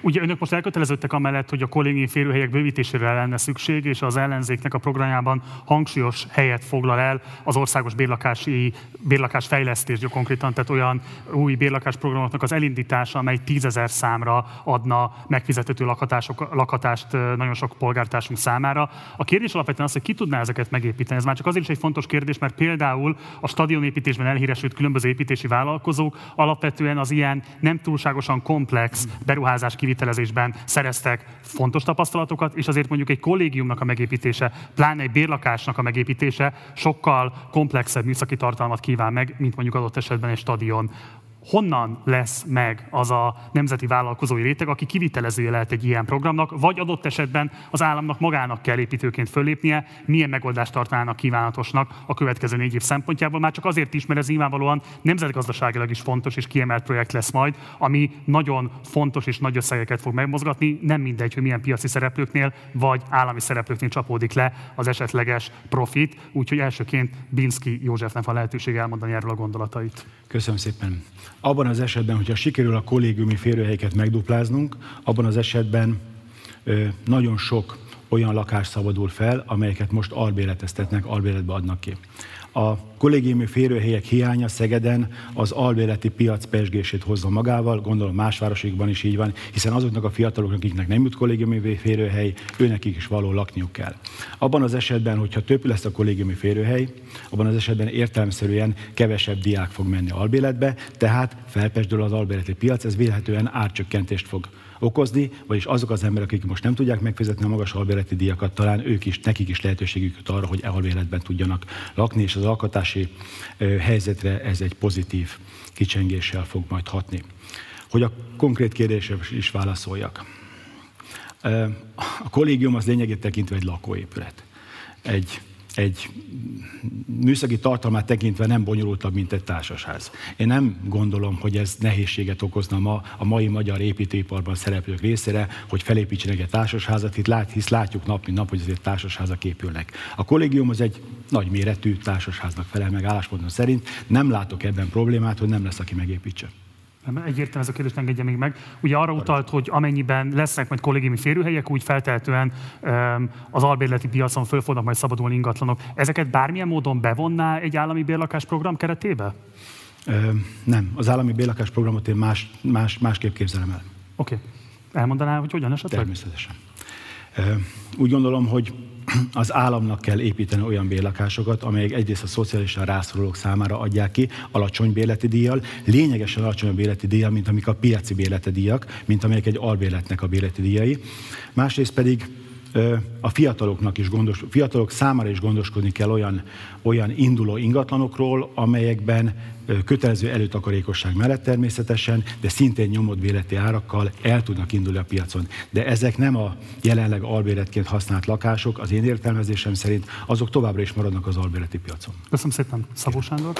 Ugye önök most elköteleződtek amellett, hogy a kollégiumi férőhelyek bővítésére lenne szükség, és az ellenzéknek a programjában hangsúlyos helyet foglal el az országos bérlakási, bérlakás fejlesztés, konkrétan, tehát olyan új bérlakásprogramoknak az elindítása, amely tízezer számra adna megfizethető lakhatást nagyon sok polgártársunk számára. A kérdés alapvetően az, hogy ki tudná ezeket megépíteni. Ez már csak azért is egy fontos kérdés, mert például a stadionépítésben elhíresült különböző építési vállalkozók alapvetően az ilyen nem túlságosan komplex beruházás kivitelezésben szereztek fontos tapasztalatokat, és azért mondjuk egy kollégiumnak a megépítése, pláne egy bérlakásnak a megépítése sokkal komplexebb műszaki tartalmat kíván meg, mint mondjuk adott esetben egy stadion honnan lesz meg az a nemzeti vállalkozói réteg, aki kivitelezője lehet egy ilyen programnak, vagy adott esetben az államnak magának kell építőként föllépnie, milyen megoldást tartanának kívánatosnak a következő négy év szempontjából. Már csak azért is, mert ez nyilvánvalóan nemzetgazdaságilag is fontos és kiemelt projekt lesz majd, ami nagyon fontos és nagy összegeket fog megmozgatni. Nem mindegy, hogy milyen piaci szereplőknél vagy állami szereplőknél csapódik le az esetleges profit. Úgyhogy elsőként Binski Józsefnek van lehetőség elmondani erről a gondolatait. Köszönöm szépen. Abban az esetben, hogyha sikerül a kollégiumi férőhelyeket megdupláznunk, abban az esetben nagyon sok olyan lakás szabadul fel, amelyeket most albéleteztetnek, albéletbe adnak ki. A kollégiumi férőhelyek hiánya Szegeden az albéleti piac pesgését hozza magával, gondolom más városokban is így van, hiszen azoknak a fiataloknak, akiknek nem jut kollégiumi férőhely, őnekik is való lakniuk kell. Abban az esetben, hogyha több lesz a kollégiumi férőhely, abban az esetben értelemszerűen kevesebb diák fog menni albéletbe, tehát felpesdül az albéleti piac, ez vélhetően árcsökkentést fog okozni, vagyis azok az emberek, akik most nem tudják megfizetni a magas albérleti díjakat, talán ők is, nekik is lehetőségük jut arra, hogy albéletben tudjanak lakni, és az alkotási helyzetre ez egy pozitív kicsengéssel fog majd hatni. Hogy a konkrét kérdésre is válaszoljak. A kollégium az lényegét tekintve egy lakóépület. Egy egy műszaki tartalmát tekintve nem bonyolultabb, mint egy társasház. Én nem gondolom, hogy ez nehézséget okozna ma a mai magyar építőiparban szereplők részére, hogy felépítsenek egy társasházat, itt lát, hisz látjuk nap, mint nap, hogy azért társasházak épülnek. A kollégium az egy nagy méretű társasháznak felel meg álláspontom szerint. Nem látok ebben problémát, hogy nem lesz, aki megépítse. Egyértelmű ez a kérdést engedje még meg. Ugye arra utalt, hogy amennyiben lesznek majd kollégiumi férőhelyek, úgy feltehetően az albérleti piacon föl fognak majd szabadulni ingatlanok. Ezeket bármilyen módon bevonná egy állami bérlakásprogram keretébe? Ö, nem. Az állami bérlakásprogramot én más, más, másképp képzelem el. Oké. Okay. Elmondaná, hogy hogyan esetleg? Természetesen. Ö, úgy gondolom, hogy az államnak kell építeni olyan bérlakásokat, amelyek egyrészt a szociálisan rászorulók számára adják ki alacsony bérleti díjjal, lényegesen alacsonyabb bérleti díjjal, mint amik a piaci bérleti díjak, mint amelyek egy albérletnek a bérleti díjai. Másrészt pedig a fiataloknak is gondos, fiatalok számára is gondoskodni kell olyan, olyan induló ingatlanokról, amelyekben kötelező előtakarékosság mellett természetesen, de szintén nyomott béleti árakkal el tudnak indulni a piacon. De ezek nem a jelenleg albéletként használt lakások, az én értelmezésem szerint azok továbbra is maradnak az albéreti piacon. Köszönöm szépen, Szabó Sándor.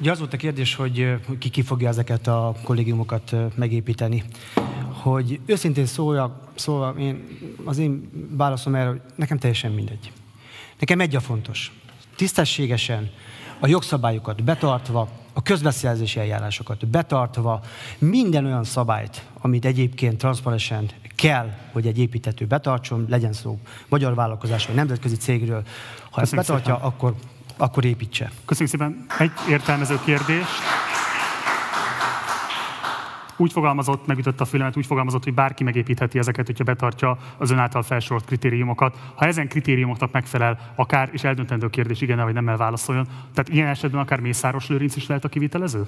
Ugye az volt a kérdés, hogy ki ki fogja ezeket a kollégiumokat megépíteni hogy őszintén szóljak, szóval én, az én válaszom erre, hogy nekem teljesen mindegy. Nekem egy a fontos. Tisztességesen, a jogszabályokat betartva, a közbeszerzési eljárásokat betartva, minden olyan szabályt, amit egyébként transzparensen kell, hogy egy építető betartson, legyen szó magyar vállalkozás vagy nemzetközi cégről. Ha ezt betartja, akkor, akkor építse. Köszönjük szépen. Egy értelmező kérdés úgy fogalmazott, megütötte a fülemet, úgy fogalmazott, hogy bárki megépítheti ezeket, hogyha betartja az ön által felsorolt kritériumokat. Ha ezen kritériumoknak megfelel, akár, és eldöntendő kérdés, igen vagy nem elválaszoljon. Tehát ilyen esetben akár Mészáros Lőrinc is lehet a kivitelező?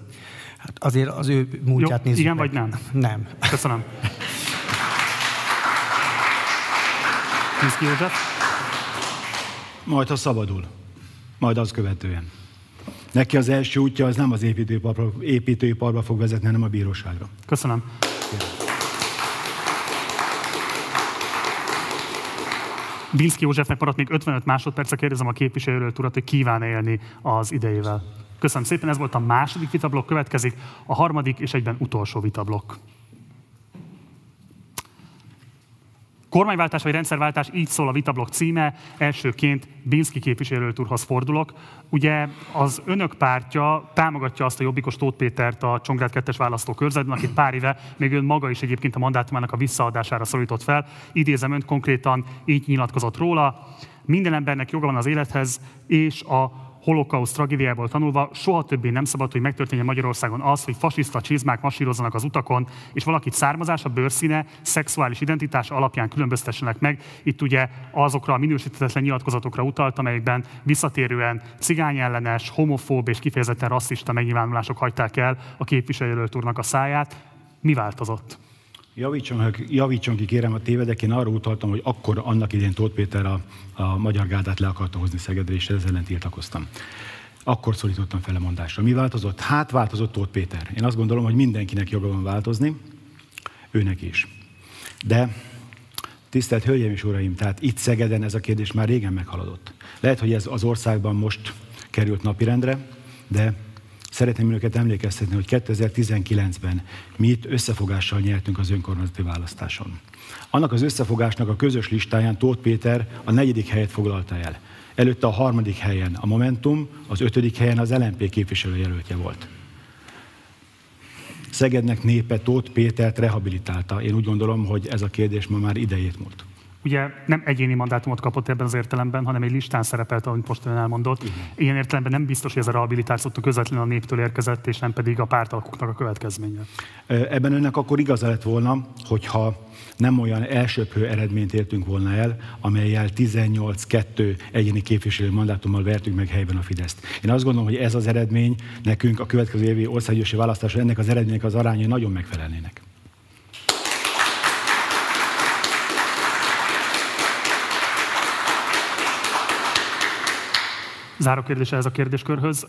Hát azért az ő múltját Jó, nézzük Igen meg. vagy nem? Nem. Köszönöm. Kinszki József? Majd, ha szabadul. Majd az követően. Neki az első útja az nem az építőiparba, építőiparba fog vezetni, hanem a bíróságra. Köszönöm. Binszki Józsefnek maradt még 55 másodperc, kérdezem a képviselőről urat, hogy kíván élni az idejével. Köszönöm szépen, ez volt a második vitablok, következik a harmadik és egyben utolsó vitablok. Kormányváltás vagy rendszerváltás, így szól a vitablok címe. Elsőként Binszki képviselőt úrhoz fordulok. Ugye az önök pártja támogatja azt a jobbikos Tóth Pétert a Csongrád 2-es választókörzetben, akit pár éve még ön maga is egyébként a mandátumának a visszaadására szólított fel. Idézem önt konkrétan, így nyilatkozott róla. Minden embernek joga van az élethez, és a holokauszt tragédiából tanulva, soha többé nem szabad, hogy megtörténjen Magyarországon az, hogy fasiszta csizmák masírozzanak az utakon, és valakit származása, bőrszíne, szexuális identitás alapján különböztessenek meg. Itt ugye azokra a minősítetlen nyilatkozatokra utalt, amelyekben visszatérően cigányellenes, homofób és kifejezetten rasszista megnyilvánulások hagyták el a képviselőjelölt úrnak a száját. Mi változott? Javítson, javítson ki, kérem, a tévedek. Én arra utaltam, hogy akkor annak idén Tóth Péter a, a magyar gárdát le akarta hozni Szegedre, és ezzel ellen tiltakoztam. Akkor szólítottam fel a mondásra. Mi változott? Hát változott Tóth Péter. Én azt gondolom, hogy mindenkinek joga van változni, őnek is. De tisztelt Hölgyeim és Uraim, tehát itt Szegeden ez a kérdés már régen meghaladott. Lehet, hogy ez az országban most került napirendre, de Szeretném önöket emlékeztetni, hogy 2019-ben mi itt összefogással nyertünk az önkormányzati választáson. Annak az összefogásnak a közös listáján Tóth Péter a negyedik helyet foglalta el. Előtte a harmadik helyen a Momentum, az ötödik helyen az LNP képviselőjelöltje volt. Szegednek népe Tóth Pétert rehabilitálta. Én úgy gondolom, hogy ez a kérdés ma már idejét múlt ugye nem egyéni mandátumot kapott ebben az értelemben, hanem egy listán szerepelt, ahogy most ön elmondott. Igen. Ilyen értelemben nem biztos, hogy ez a rehabilitáció közvetlenül a néptől érkezett, és nem pedig a pártalkoknak a következménye. Ebben önnek akkor igaza lett volna, hogyha nem olyan elsőprő eredményt értünk volna el, amelyel 18-2 egyéni képviselő mandátummal vertünk meg helyben a Fideszt. Én azt gondolom, hogy ez az eredmény nekünk a következő évi országgyűlési választásra ennek az eredménynek az arányai nagyon megfelelnének. Záró kérdése ez a kérdéskörhöz.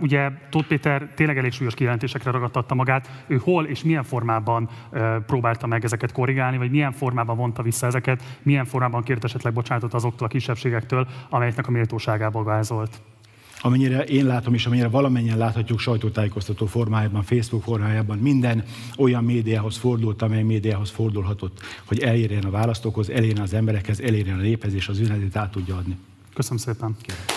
Ugye Tóth Péter tényleg elég súlyos kijelentésekre ragadtatta magát. Ő hol és milyen formában próbálta meg ezeket korrigálni, vagy milyen formában vonta vissza ezeket, milyen formában kért esetleg bocsánatot azoktól a kisebbségektől, amelyeknek a méltóságából vázolt? amennyire én látom, és amennyire valamennyien láthatjuk sajtótájékoztató formájában, Facebook formájában, minden olyan médiához fordult, amely médiához fordulhatott, hogy elérjen a választókhoz, elérjen az emberekhez, elérjen a néphez, és az üzenetét át tudja adni. Köszönöm szépen. Kérem.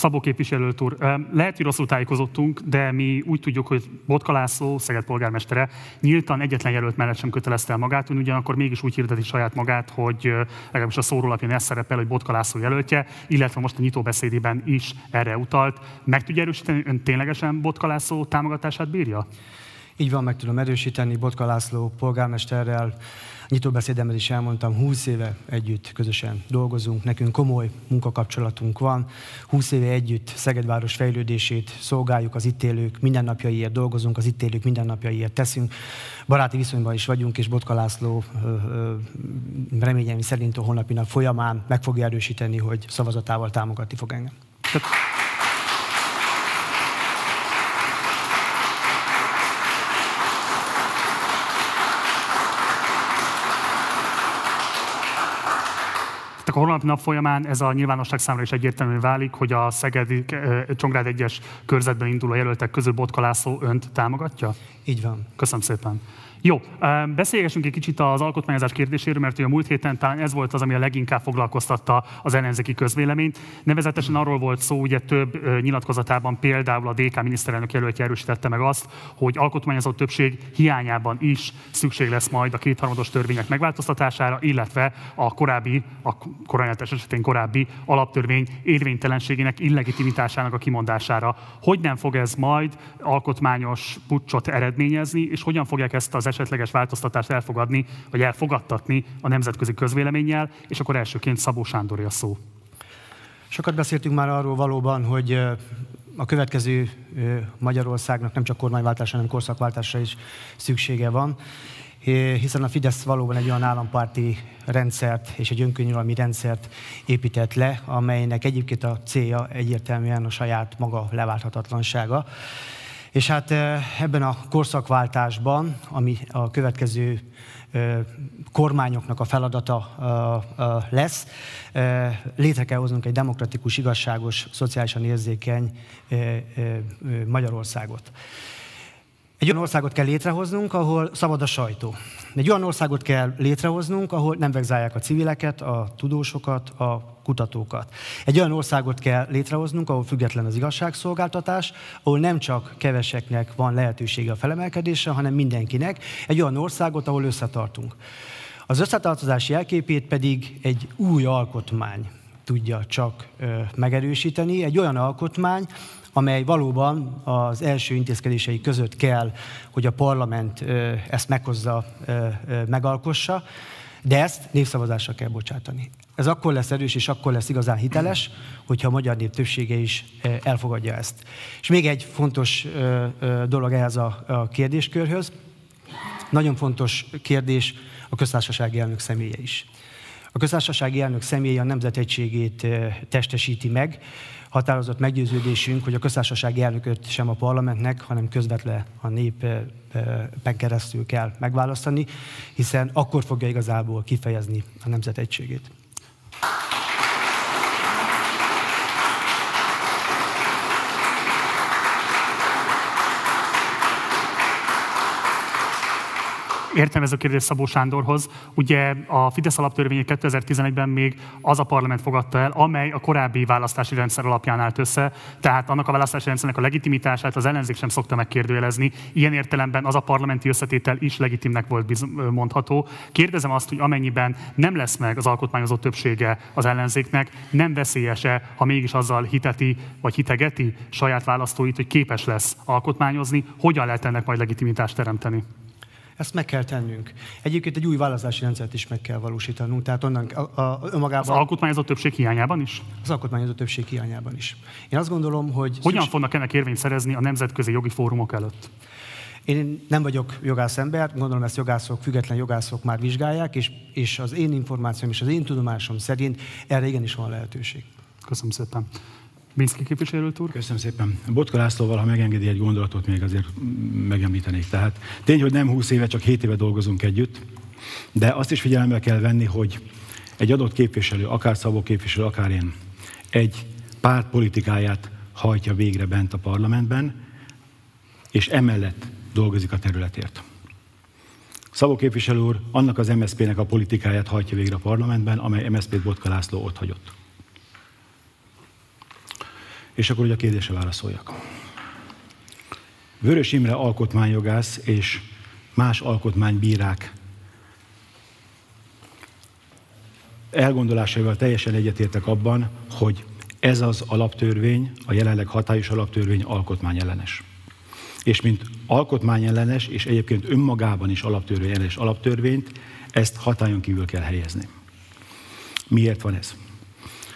Szabó képviselőt úr, lehet, hogy rosszul tájékozottunk, de mi úgy tudjuk, hogy Botka László, Szeged polgármestere nyíltan egyetlen jelölt mellett sem kötelezte el magát, ön ugyanakkor mégis úgy hirdeti saját magát, hogy legalábbis a szórólapján ez szerepel, hogy Botka László jelöltje, illetve most a nyitóbeszédében is erre utalt. Meg tudja erősíteni, ön ténylegesen Botka László támogatását bírja? Így van, meg tudom erősíteni Botka László polgármesterrel, nyitóbeszédemben is elmondtam, 20 éve együtt közösen dolgozunk, nekünk komoly munkakapcsolatunk van, 20 éve együtt Szegedváros fejlődését szolgáljuk az itt élők, mindennapjaiért dolgozunk, az itt élők mindennapjaiért teszünk. Baráti viszonyban is vagyunk, és Botka László reményeim szerint a holnapi nap folyamán meg fogja erősíteni, hogy szavazatával támogatni fog engem. A holnapi nap folyamán ez a nyilvánosság számára is egyértelmű válik, hogy a Szegedi Csongrád egyes körzetben induló jelöltek közül Botka László önt támogatja? Így van. Köszönöm szépen. Jó, beszélgessünk egy kicsit az alkotmányozás kérdéséről, mert a múlt héten talán ez volt az, ami a leginkább foglalkoztatta az ellenzéki közvéleményt. Nevezetesen arról volt szó, ugye több nyilatkozatában például a DK miniszterelnök jelöltje erősítette meg azt, hogy alkotmányozott többség hiányában is szükség lesz majd a kétharmados törvények megváltoztatására, illetve a korábbi, a koronáltás esetén korábbi alaptörvény érvénytelenségének, illegitimitásának a kimondására. Hogy nem fog ez majd alkotmányos pucsot eredményezni, és hogyan fogják ezt az esetleges változtatást elfogadni, vagy elfogadtatni a nemzetközi közvéleménnyel, és akkor elsőként Szabó Sándoré a szó. Sokat beszéltünk már arról valóban, hogy a következő Magyarországnak nem csak kormányváltásra, hanem korszakváltásra is szüksége van, hiszen a Fidesz valóban egy olyan állampárti rendszert és egy önkényuralmi rendszert épített le, amelynek egyébként a célja egyértelműen a saját maga leválthatatlansága. És hát ebben a korszakváltásban, ami a következő kormányoknak a feladata lesz, létre kell hoznunk egy demokratikus, igazságos, szociálisan érzékeny Magyarországot. Egy olyan országot kell létrehoznunk, ahol szabad a sajtó. Egy olyan országot kell létrehoznunk, ahol nem vegzálják a civileket, a tudósokat, a kutatókat. Egy olyan országot kell létrehoznunk, ahol független az igazságszolgáltatás, ahol nem csak keveseknek van lehetősége a felemelkedésre, hanem mindenkinek. Egy olyan országot, ahol összetartunk. Az összetartozás jelképét pedig egy új alkotmány tudja csak megerősíteni. Egy olyan alkotmány, amely valóban az első intézkedései között kell, hogy a parlament ezt meghozza, megalkossa, de ezt népszavazásra kell bocsátani. Ez akkor lesz erős és akkor lesz igazán hiteles, hogyha a magyar nép többsége is elfogadja ezt. És még egy fontos dolog ehhez a kérdéskörhöz. Nagyon fontos kérdés a köztársasági elnök személye is. A köztársasági elnök személye a nemzet egységét testesíti meg, határozott meggyőződésünk, hogy a köztársasági elnököt sem a parlamentnek, hanem közvetve a népen keresztül kell megválasztani, hiszen akkor fogja igazából kifejezni a nemzet egységét. Értelmező kérdés Szabó Sándorhoz. Ugye a Fidesz alaptörvényét 2011-ben még az a parlament fogadta el, amely a korábbi választási rendszer alapján állt össze, tehát annak a választási rendszernek a legitimitását az ellenzék sem szokta megkérdőjelezni. Ilyen értelemben az a parlamenti összetétel is legitimnek volt mondható. Kérdezem azt, hogy amennyiben nem lesz meg az alkotmányozó többsége az ellenzéknek, nem veszélyese, ha mégis azzal hiteti vagy hitegeti saját választóit, hogy képes lesz alkotmányozni, hogyan lehet ennek majd legitimitást teremteni? Ezt meg kell tennünk. Egyébként egy új választási rendszert is meg kell valósítanunk. Tehát onnan a, a, önmagában... Az alkotmányozó többség hiányában is? Az alkotmányozó többség hiányában is. Én azt gondolom, hogy... Hogyan szükség... fognak ennek érvényt szerezni a nemzetközi jogi fórumok előtt? Én nem vagyok jogász ember, gondolom ezt jogászok, független jogászok már vizsgálják, és, és az én információm és az én tudomásom szerint erre igenis van lehetőség. Köszönöm szépen. Minszki képviselőt úr. Köszönöm szépen. Botka Lászlóval, ha megengedi egy gondolatot, még azért megemlítenék. Tehát tény, hogy nem 20 éve, csak 7 éve dolgozunk együtt, de azt is figyelembe kell venni, hogy egy adott képviselő, akár Szabó képviselő, akár én, egy párt politikáját hajtja végre bent a parlamentben, és emellett dolgozik a területért. Szabó képviselő úr annak az MSZP-nek a politikáját hajtja végre a parlamentben, amely MSZP-t Botka László ott hagyott. És akkor ugye a kérdésre válaszoljak. Vörös Imre alkotmányjogász és más alkotmánybírák elgondolásaival teljesen egyetértek abban, hogy ez az alaptörvény, a jelenleg hatályos alaptörvény alkotmányellenes. És mint alkotmányellenes, és egyébként önmagában is alaptörvény ellenes alaptörvényt, ezt hatályon kívül kell helyezni. Miért van ez?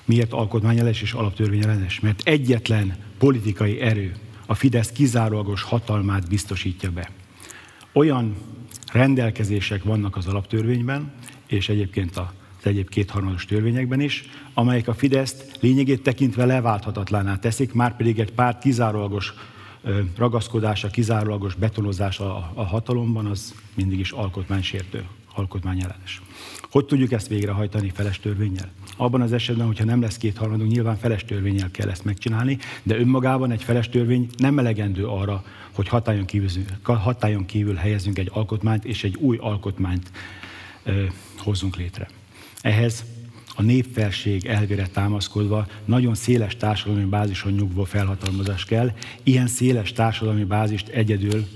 Miért alkotmányellenes és alaptörvényellenes? Mert egyetlen politikai erő a Fidesz kizárólagos hatalmát biztosítja be. Olyan rendelkezések vannak az alaptörvényben, és egyébként az egyéb kétharmados törvényekben is, amelyek a Fideszt lényegét tekintve leválthatatlaná teszik, már pedig egy párt kizárólagos ragaszkodása, kizárólagos betonozása a hatalomban, az mindig is alkotmánysértő alkotmányellenes. Hogy tudjuk ezt végrehajtani feles törvényel? Abban az esetben, hogyha nem lesz kétharmadunk, nyilván feles törvényel kell ezt megcsinálni, de önmagában egy feles törvény nem elegendő arra, hogy hatályon kívül, hatályon kívül helyezünk egy alkotmányt, és egy új alkotmányt ö, hozzunk létre. Ehhez a népfelség elvére támaszkodva nagyon széles társadalmi bázison nyugvó felhatalmazás kell. Ilyen széles társadalmi bázist egyedül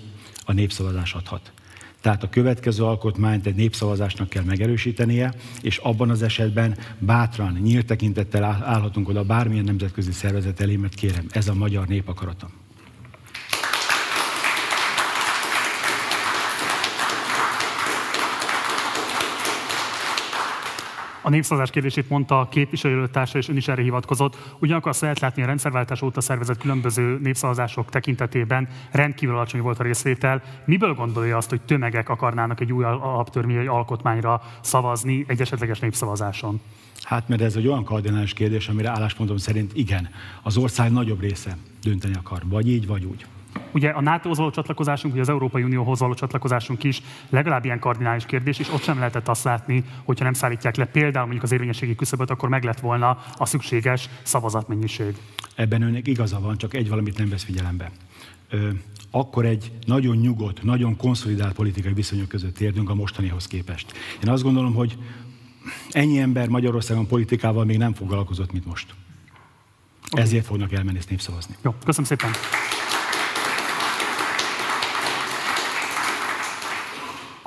a népszavazás adhat. Tehát a következő alkotmányt egy népszavazásnak kell megerősítenie, és abban az esetben bátran, nyílt tekintettel állhatunk oda bármilyen nemzetközi szervezet elé, mert kérem, ez a magyar nép akarata. A népszavazás kérdését mondta a képviselőtársa, és ön is erre hivatkozott. Ugyanakkor azt lehet látni, a rendszerváltás óta szervezett különböző népszavazások tekintetében rendkívül alacsony volt a részvétel. Miből gondolja azt, hogy tömegek akarnának egy új alaptörvény, egy alkotmányra szavazni egy esetleges népszavazáson? Hát mert ez egy olyan kardinális kérdés, amire álláspontom szerint igen, az ország nagyobb része dönteni akar, vagy így, vagy úgy. Ugye a NATO-hoz való csatlakozásunk, vagy az Európai Unióhoz való csatlakozásunk is legalább ilyen kardinális kérdés, és ott sem lehetett azt látni, hogyha nem szállítják le például mondjuk az érvényességi küszöböt, akkor meg lett volna a szükséges szavazatmennyiség. Ebben önnek igaza van, csak egy valamit nem vesz figyelembe. Ö, akkor egy nagyon nyugodt, nagyon konszolidált politikai viszonyok között értünk a mostanihoz képest. Én azt gondolom, hogy ennyi ember Magyarországon politikával még nem foglalkozott, mint most. Okay. Ezért fognak elmenni és népszavazni. Jó, köszönöm szépen.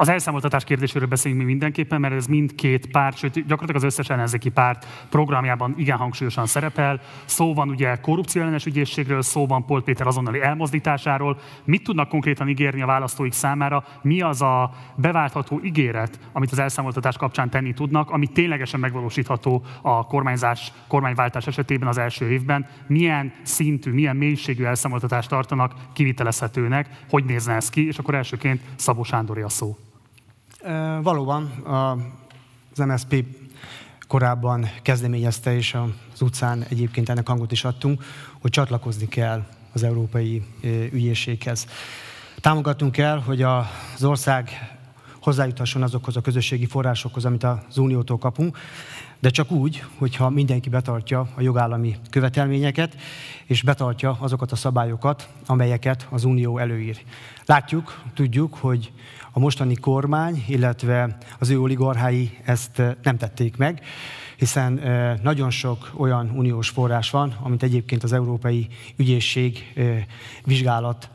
Az elszámoltatás kérdéséről beszéljünk mi mindenképpen, mert ez mindkét párt, sőt gyakorlatilag az összes ellenzéki párt programjában igen hangsúlyosan szerepel. Szó van ugye korrupció ellenes ügyészségről, szó van Polt Péter azonnali elmozdításáról. Mit tudnak konkrétan ígérni a választóik számára? Mi az a beváltható ígéret, amit az elszámoltatás kapcsán tenni tudnak, ami ténylegesen megvalósítható a kormányzás, kormányváltás esetében az első évben? Milyen szintű, milyen mélységű elszámoltatást tartanak kivitelezhetőnek? Hogy nézne ez ki? És akkor elsőként Szabó Sándori a szó. Valóban az MSZP korábban kezdeményezte, és az utcán egyébként ennek hangot is adtunk, hogy csatlakozni kell az Európai Ügyészséghez. Támogatunk kell, hogy az ország hozzájuthasson azokhoz a közösségi forrásokhoz, amit az Uniótól kapunk, de csak úgy, hogyha mindenki betartja a jogállami követelményeket, és betartja azokat a szabályokat, amelyeket az Unió előír. Látjuk, tudjuk, hogy a mostani kormány, illetve az ő oligarchái ezt nem tették meg, hiszen nagyon sok olyan uniós forrás van, amit egyébként az Európai Ügyészség vizsgálata,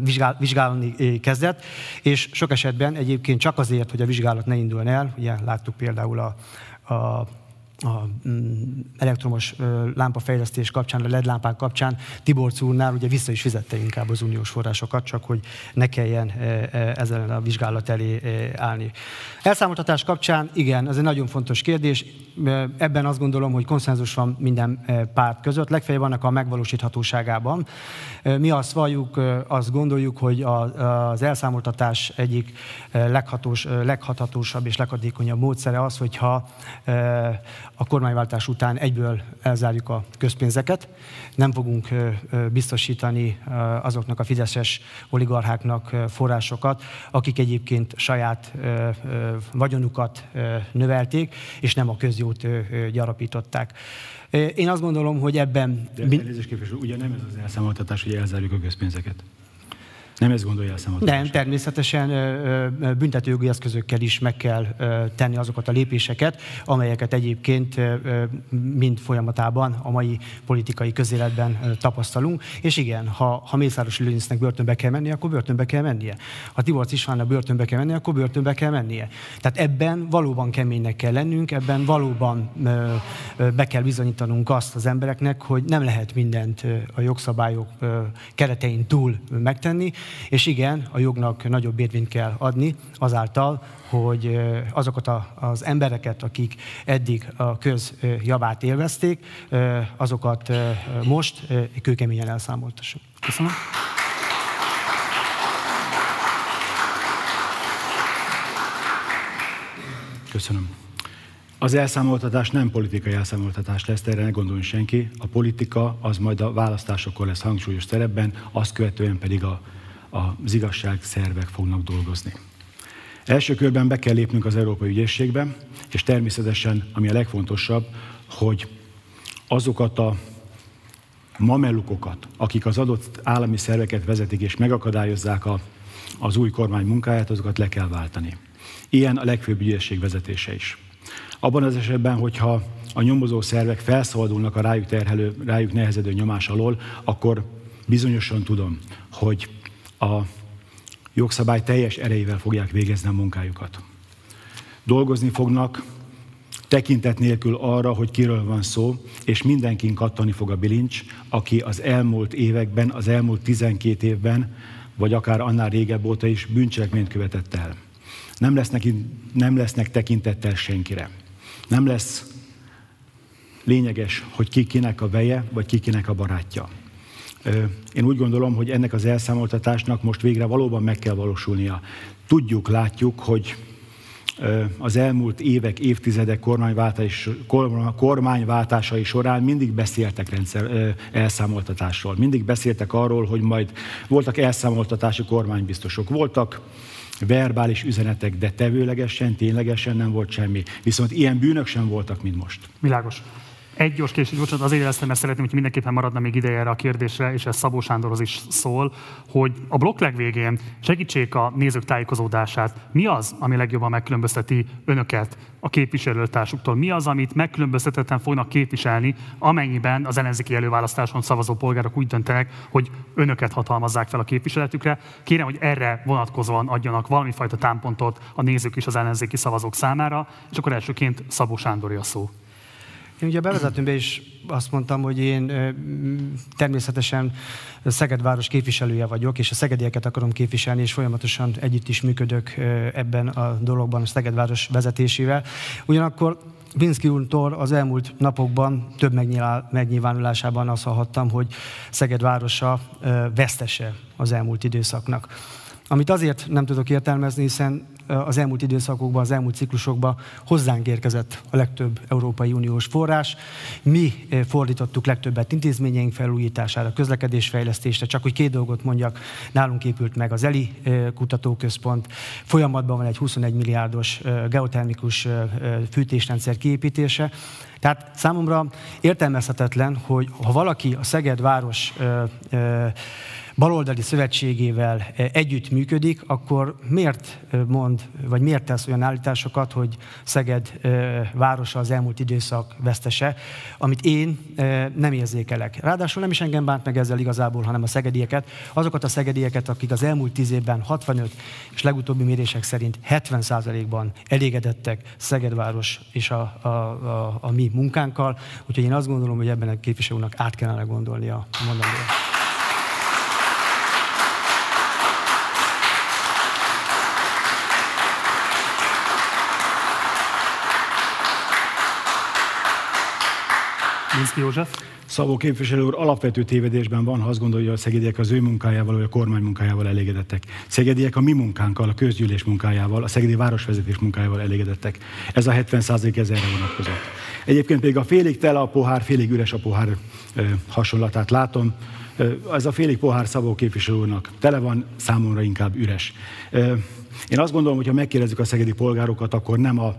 vizsgál, vizsgálni kezdett, és sok esetben egyébként csak azért, hogy a vizsgálat ne induljon el, ugye láttuk például a, a a mm, elektromos lámpafejlesztés kapcsán, a LED lámpák kapcsán Tibor úrnál ugye vissza is fizette inkább az uniós forrásokat, csak hogy ne kelljen ezzel a vizsgálat elé állni. Elszámoltatás kapcsán igen, ez egy nagyon fontos kérdés. Ebben azt gondolom, hogy konszenzus van minden párt között, legfeljebb annak a megvalósíthatóságában. Mi azt valljuk, azt gondoljuk, hogy az elszámoltatás egyik leghatós, leghathatósabb és leghatékonyabb módszere az, hogyha a kormányváltás után egyből elzárjuk a közpénzeket. Nem fogunk biztosítani azoknak a fideszes oligarcháknak forrásokat, akik egyébként saját vagyonukat növelték, és nem a közjót gyarapították. Én azt gondolom, hogy ebben... De elnézést képviselő, ugye nem ez az elszámoltatás, hogy elzárjuk a közpénzeket? Nem ezt gondolja a Nem, természetesen büntetőjogi eszközökkel is meg kell tenni azokat a lépéseket, amelyeket egyébként mind folyamatában a mai politikai közéletben tapasztalunk. És igen, ha, ha Mészáros Lőnisznek börtönbe kell mennie, akkor börtönbe kell mennie. Ha Tiborc Istvánnak börtönbe kell mennie, akkor börtönbe kell mennie. Tehát ebben valóban keménynek kell lennünk, ebben valóban be kell bizonyítanunk azt az embereknek, hogy nem lehet mindent a jogszabályok keretein túl megtenni, és igen, a jognak nagyobb érvényt kell adni azáltal, hogy azokat az embereket, akik eddig a köz javát élvezték, azokat most kőkeményen elszámoltassuk. Köszönöm. Köszönöm. Az elszámoltatás nem politikai elszámoltatás lesz, erre ne gondoljon senki. A politika az majd a választásokon lesz hangsúlyos szerepben, azt követően pedig a az igazság szervek fognak dolgozni. Első körben be kell lépnünk az Európai Ügyészségbe, és természetesen, ami a legfontosabb, hogy azokat a mamellukokat, akik az adott állami szerveket vezetik és megakadályozzák a, az új kormány munkáját, azokat le kell váltani. Ilyen a legfőbb ügyészség vezetése is. Abban az esetben, hogyha a nyomozó szervek felszabadulnak a rájuk, terhelő, rájuk nehezedő nyomás alól, akkor bizonyosan tudom, hogy a jogszabály teljes erejével fogják végezni a munkájukat. Dolgozni fognak tekintet nélkül arra, hogy kiről van szó, és mindenkin kattani fog a bilincs, aki az elmúlt években, az elmúlt 12 évben, vagy akár annál régebb óta is bűncselekményt követett el. Nem lesznek, nem lesznek tekintettel senkire. Nem lesz lényeges, hogy ki kinek a veje, vagy ki kinek a barátja. Én úgy gondolom, hogy ennek az elszámoltatásnak most végre valóban meg kell valósulnia. Tudjuk, látjuk, hogy az elmúlt évek, évtizedek kormányváltás, kormányváltásai során mindig beszéltek rendszer, elszámoltatásról. Mindig beszéltek arról, hogy majd voltak elszámoltatási kormánybiztosok. Voltak verbális üzenetek, de tevőlegesen, ténylegesen nem volt semmi. Viszont ilyen bűnök sem voltak, mint most. Világos. Egy gyors kérdés, bocsánat, azért jeleztem, mert szeretném, hogy mindenképpen maradna még ideje erre a kérdésre, és ez Szabó Sándorhoz is szól, hogy a blokk legvégén segítsék a nézők tájékozódását. Mi az, ami legjobban megkülönbözteti önöket a képviselőtársuktól? Mi az, amit megkülönböztetetten fognak képviselni, amennyiben az ellenzéki előválasztáson szavazó polgárok úgy döntenek, hogy önöket hatalmazzák fel a képviseletükre? Kérem, hogy erre vonatkozóan adjanak valami fajta támpontot a nézők és az ellenzéki szavazók számára, és akkor elsőként Szabó Sándori a szó. Én ugye a bevezetőmben is azt mondtam, hogy én természetesen Szegedváros képviselője vagyok, és a szegedieket akarom képviselni, és folyamatosan együtt is működök ebben a dologban a Szegedváros vezetésével. Ugyanakkor Vinszki úrtól az elmúlt napokban több megnyilvánulásában azt hallhattam, hogy Szeged városa vesztese az elmúlt időszaknak. Amit azért nem tudok értelmezni, hiszen az elmúlt időszakokban, az elmúlt ciklusokban hozzánk érkezett a legtöbb Európai Uniós forrás. Mi fordítottuk legtöbbet intézményeink felújítására, közlekedésfejlesztésre, csak hogy két dolgot mondjak, nálunk épült meg az ELI kutatóközpont, folyamatban van egy 21 milliárdos geotermikus fűtésrendszer kiépítése, tehát számomra értelmezhetetlen, hogy ha valaki a Szeged város ö, ö, baloldali szövetségével eh, együtt működik, akkor miért eh, mond, vagy miért tesz olyan állításokat, hogy Szeged eh, városa az elmúlt időszak vesztese, amit én nem érzékelek. Ráadásul nem is engem bánt meg ezzel igazából, hanem a szegedieket, azokat a szegedieket, akik az elmúlt tíz évben 65 és legutóbbi mérések szerint 70% ban elégedettek Szegedváros és a, a, a, a mi munkánkkal, úgyhogy én azt gondolom, hogy ebben a képviselőnek át kellene gondolnia a mondandót. Minszki József. Szabó képviselő úr alapvető tévedésben van, ha azt gondolja, hogy a szegediek az ő munkájával, vagy a kormány munkájával elégedettek. Szegediek a mi munkánkkal, a közgyűlés munkájával, a szegedi városvezetés munkájával elégedettek. Ez a 70 ez erre vonatkozott. Egyébként még a félig tele a pohár, félig üres a pohár ö, hasonlatát látom. Ez a félig pohár Szabó képviselő úrnak tele van, számomra inkább üres. Én azt gondolom, hogy ha megkérdezzük a szegedi polgárokat, akkor nem a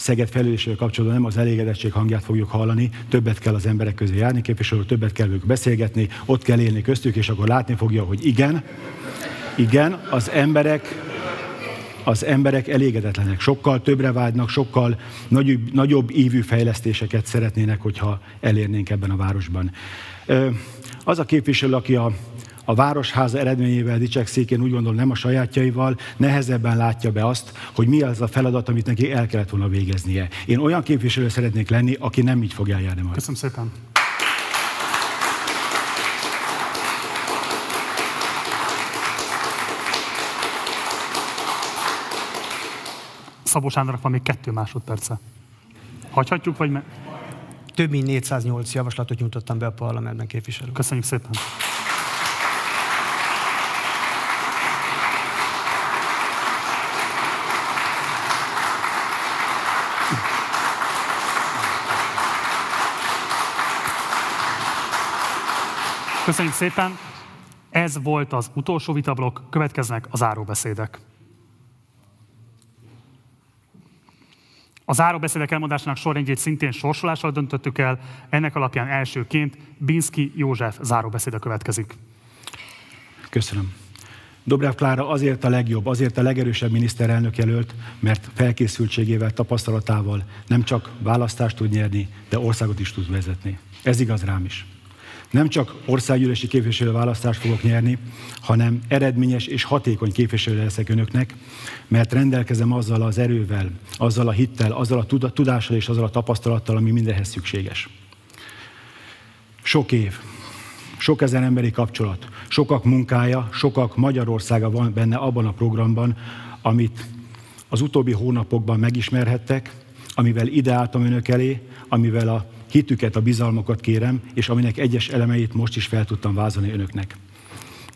Szeged felülésével kapcsolatban nem az elégedettség hangját fogjuk hallani, többet kell az emberek közé járni, képviselő, többet kell ők beszélgetni, ott kell élni köztük, és akkor látni fogja, hogy igen, igen, az emberek az emberek elégedetlenek, sokkal többre vágynak, sokkal nagyobb, nagyobb ívű fejlesztéseket szeretnének, hogyha elérnénk ebben a városban. Az a képviselő, aki a a Városháza eredményével dicsekszik, én úgy gondolom nem a sajátjaival, nehezebben látja be azt, hogy mi az a feladat, amit neki el kellett volna végeznie. Én olyan képviselő szeretnék lenni, aki nem így fog eljárni majd. Köszönöm szépen. Szabó Sándornak van még kettő másodperce. Hagyhatjuk, vagy me- Több mint 408 javaslatot nyújtottam be a parlamentben képviselő. Köszönjük szépen. Köszönjük szépen! Ez volt az utolsó vitablok, következnek a záróbeszédek. A záróbeszédek elmondásának sorrendjét szintén sorsolással döntöttük el, ennek alapján elsőként Binski József záróbeszéde következik. Köszönöm. Dobrev Klára azért a legjobb, azért a legerősebb miniszterelnök jelölt, mert felkészültségével, tapasztalatával nem csak választást tud nyerni, de országot is tud vezetni. Ez igaz rám is. Nem csak országgyűlési képviselő választást fogok nyerni, hanem eredményes és hatékony képviselő leszek önöknek, mert rendelkezem azzal az erővel, azzal a hittel, azzal a tudással és azzal a tapasztalattal, ami mindenhez szükséges. Sok év, sok ezer emberi kapcsolat, sokak munkája, sokak Magyarországa van benne abban a programban, amit az utóbbi hónapokban megismerhettek, amivel ideáltam önök elé, amivel a hitüket, a bizalmakat kérem, és aminek egyes elemeit most is fel tudtam vázolni önöknek.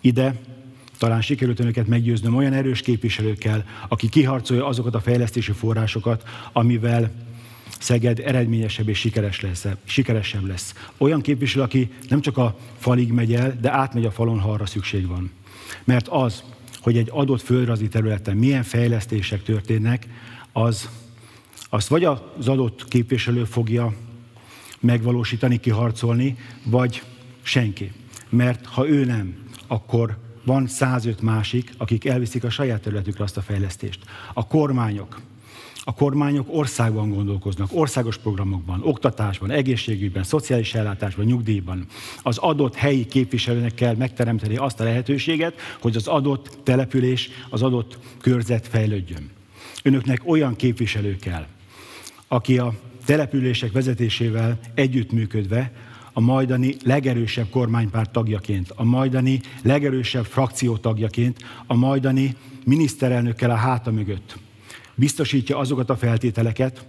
Ide talán sikerült önöket meggyőznöm olyan erős képviselőkkel, aki kiharcolja azokat a fejlesztési forrásokat, amivel Szeged eredményesebb és sikeres lesz, sikeresebb lesz. Olyan képviselő, aki nem csak a falig megy el, de átmegy a falon, ha arra szükség van. Mert az, hogy egy adott földrajzi területen milyen fejlesztések történnek, az, azt vagy az adott képviselő fogja megvalósítani, kiharcolni, vagy senki. Mert ha ő nem, akkor van 105 másik, akik elviszik a saját területükre azt a fejlesztést. A kormányok, a kormányok országban gondolkoznak, országos programokban, oktatásban, egészségügyben, szociális ellátásban, nyugdíjban. Az adott helyi képviselőnek kell megteremteni azt a lehetőséget, hogy az adott település, az adott körzet fejlődjön. Önöknek olyan képviselő kell, aki a települések vezetésével együttműködve a majdani legerősebb kormánypárt tagjaként, a majdani legerősebb frakció tagjaként, a majdani miniszterelnökkel a háta mögött biztosítja azokat a feltételeket,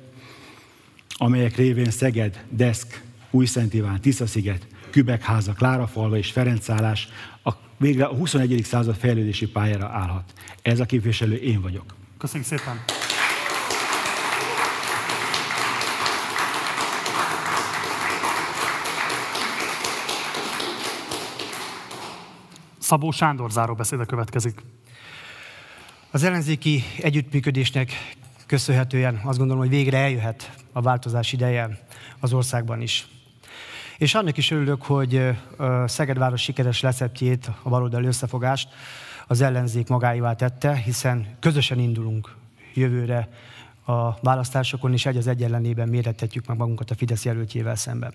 amelyek révén Szeged, Deszk, Újszent Iván, Tiszasziget, Kübekháza, Klárafalva és Ferencállás a végre a 21. század fejlődési pályára állhat. Ez a képviselő én vagyok. Köszönjük szépen! Szabó Sándor záróbeszéde következik. Az ellenzéki együttműködésnek köszönhetően azt gondolom, hogy végre eljöhet a változás ideje az országban is. És annak is örülök, hogy Szegedváros sikeres receptjét, a baloldali összefogást az ellenzék magáivá tette, hiszen közösen indulunk jövőre a választásokon, és egy az egyenlenében mérettetjük meg magunkat a Fidesz jelöltjével szemben.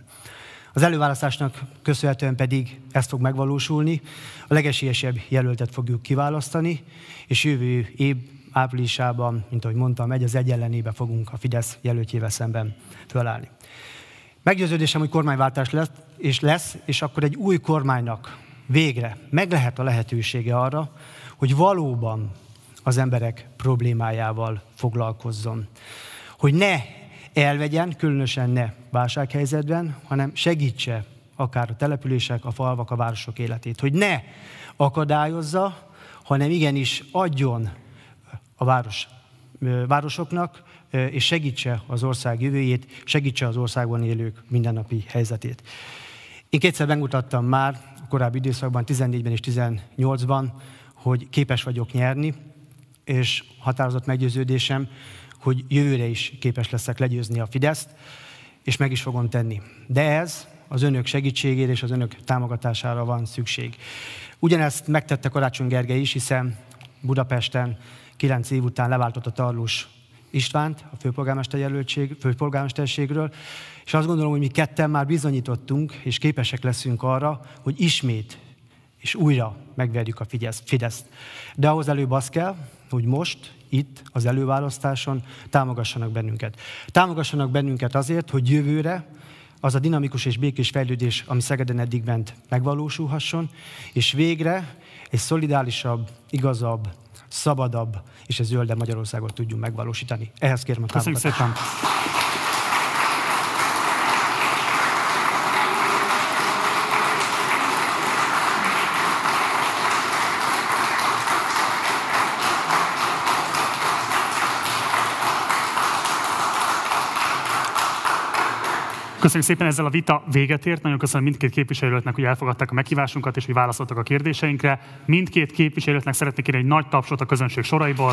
Az előválasztásnak köszönhetően pedig ez fog megvalósulni. A legesélyesebb jelöltet fogjuk kiválasztani, és jövő év áprilisában, mint ahogy mondtam, egy az egyenlenébe fogunk a Fidesz jelöltjével szemben fölállni. Meggyőződésem, hogy kormányváltás lesz, és lesz, és akkor egy új kormánynak végre meg lehet a lehetősége arra, hogy valóban az emberek problémájával foglalkozzon. Hogy ne elvegyen, különösen ne válsághelyzetben, hanem segítse akár a települések, a falvak, a városok életét. Hogy ne akadályozza, hanem igenis adjon a város, városoknak, és segítse az ország jövőjét, segítse az országban élők mindennapi helyzetét. Én kétszer megmutattam már a korábbi időszakban, 14-ben és 18-ban, hogy képes vagyok nyerni, és határozott meggyőződésem, hogy jövőre is képes leszek legyőzni a Fideszt, és meg is fogom tenni. De ez az önök segítségére és az önök támogatására van szükség. Ugyanezt megtette Karácsony Gergely is, hiszen Budapesten kilenc év után leváltotta Tarlós Istvánt a főpolgármester jelöltség, főpolgármesterségről, és azt gondolom, hogy mi ketten már bizonyítottunk, és képesek leszünk arra, hogy ismét és újra megverjük a Fideszt. De ahhoz előbb az kell, hogy most itt az előválasztáson támogassanak bennünket. Támogassanak bennünket azért, hogy jövőre az a dinamikus és békés fejlődés, ami Szegeden eddig ment, megvalósulhasson, és végre egy szolidárisabb, igazabb, szabadabb és egy zöldebb Magyarországot tudjunk megvalósítani. Ehhez kérem a Köszönjük szépen! Köszönjük szépen, ezzel a vita véget ért. Nagyon köszönöm mindkét képviselőtnek, hogy elfogadták a meghívásunkat és hogy válaszoltak a kérdéseinkre. Mindkét képviselőtnek szeretnék kérni egy nagy tapsot a közönség soraiból.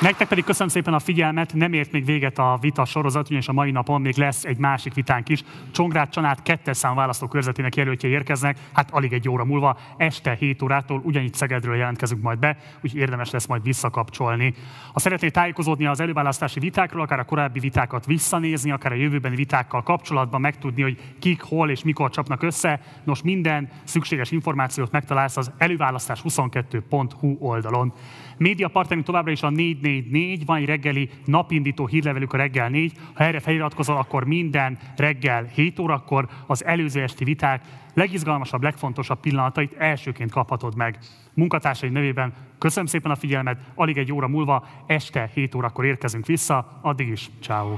Nektek pedig köszönöm szépen a figyelmet, nem ért még véget a vita sorozat, ugyanis a mai napon még lesz egy másik vitánk is. Csongrád Csanát kettes szám választókörzetének jelöltje érkeznek, hát alig egy óra múlva, este 7 órától ugyanígy Szegedről jelentkezünk majd be, úgyhogy érdemes lesz majd visszakapcsolni. Ha szeretnél tájékozódni az előválasztási vitákról, akár a korábbi vitákat visszanézni, akár a jövőbeni vitákkal kapcsolatban megtudni, hogy kik, hol és mikor csapnak össze, nos minden szükséges információt megtalálsz az előválasztás22.hu oldalon. Média partnerünk továbbra is a 444, van egy reggeli napindító hírlevelük a reggel 4. Ha erre feliratkozol, akkor minden reggel 7 órakor az előző esti viták legizgalmasabb, legfontosabb pillanatait elsőként kaphatod meg. Munkatársai nevében köszönöm szépen a figyelmet, alig egy óra múlva este 7 órakor érkezünk vissza, addig is, ciao.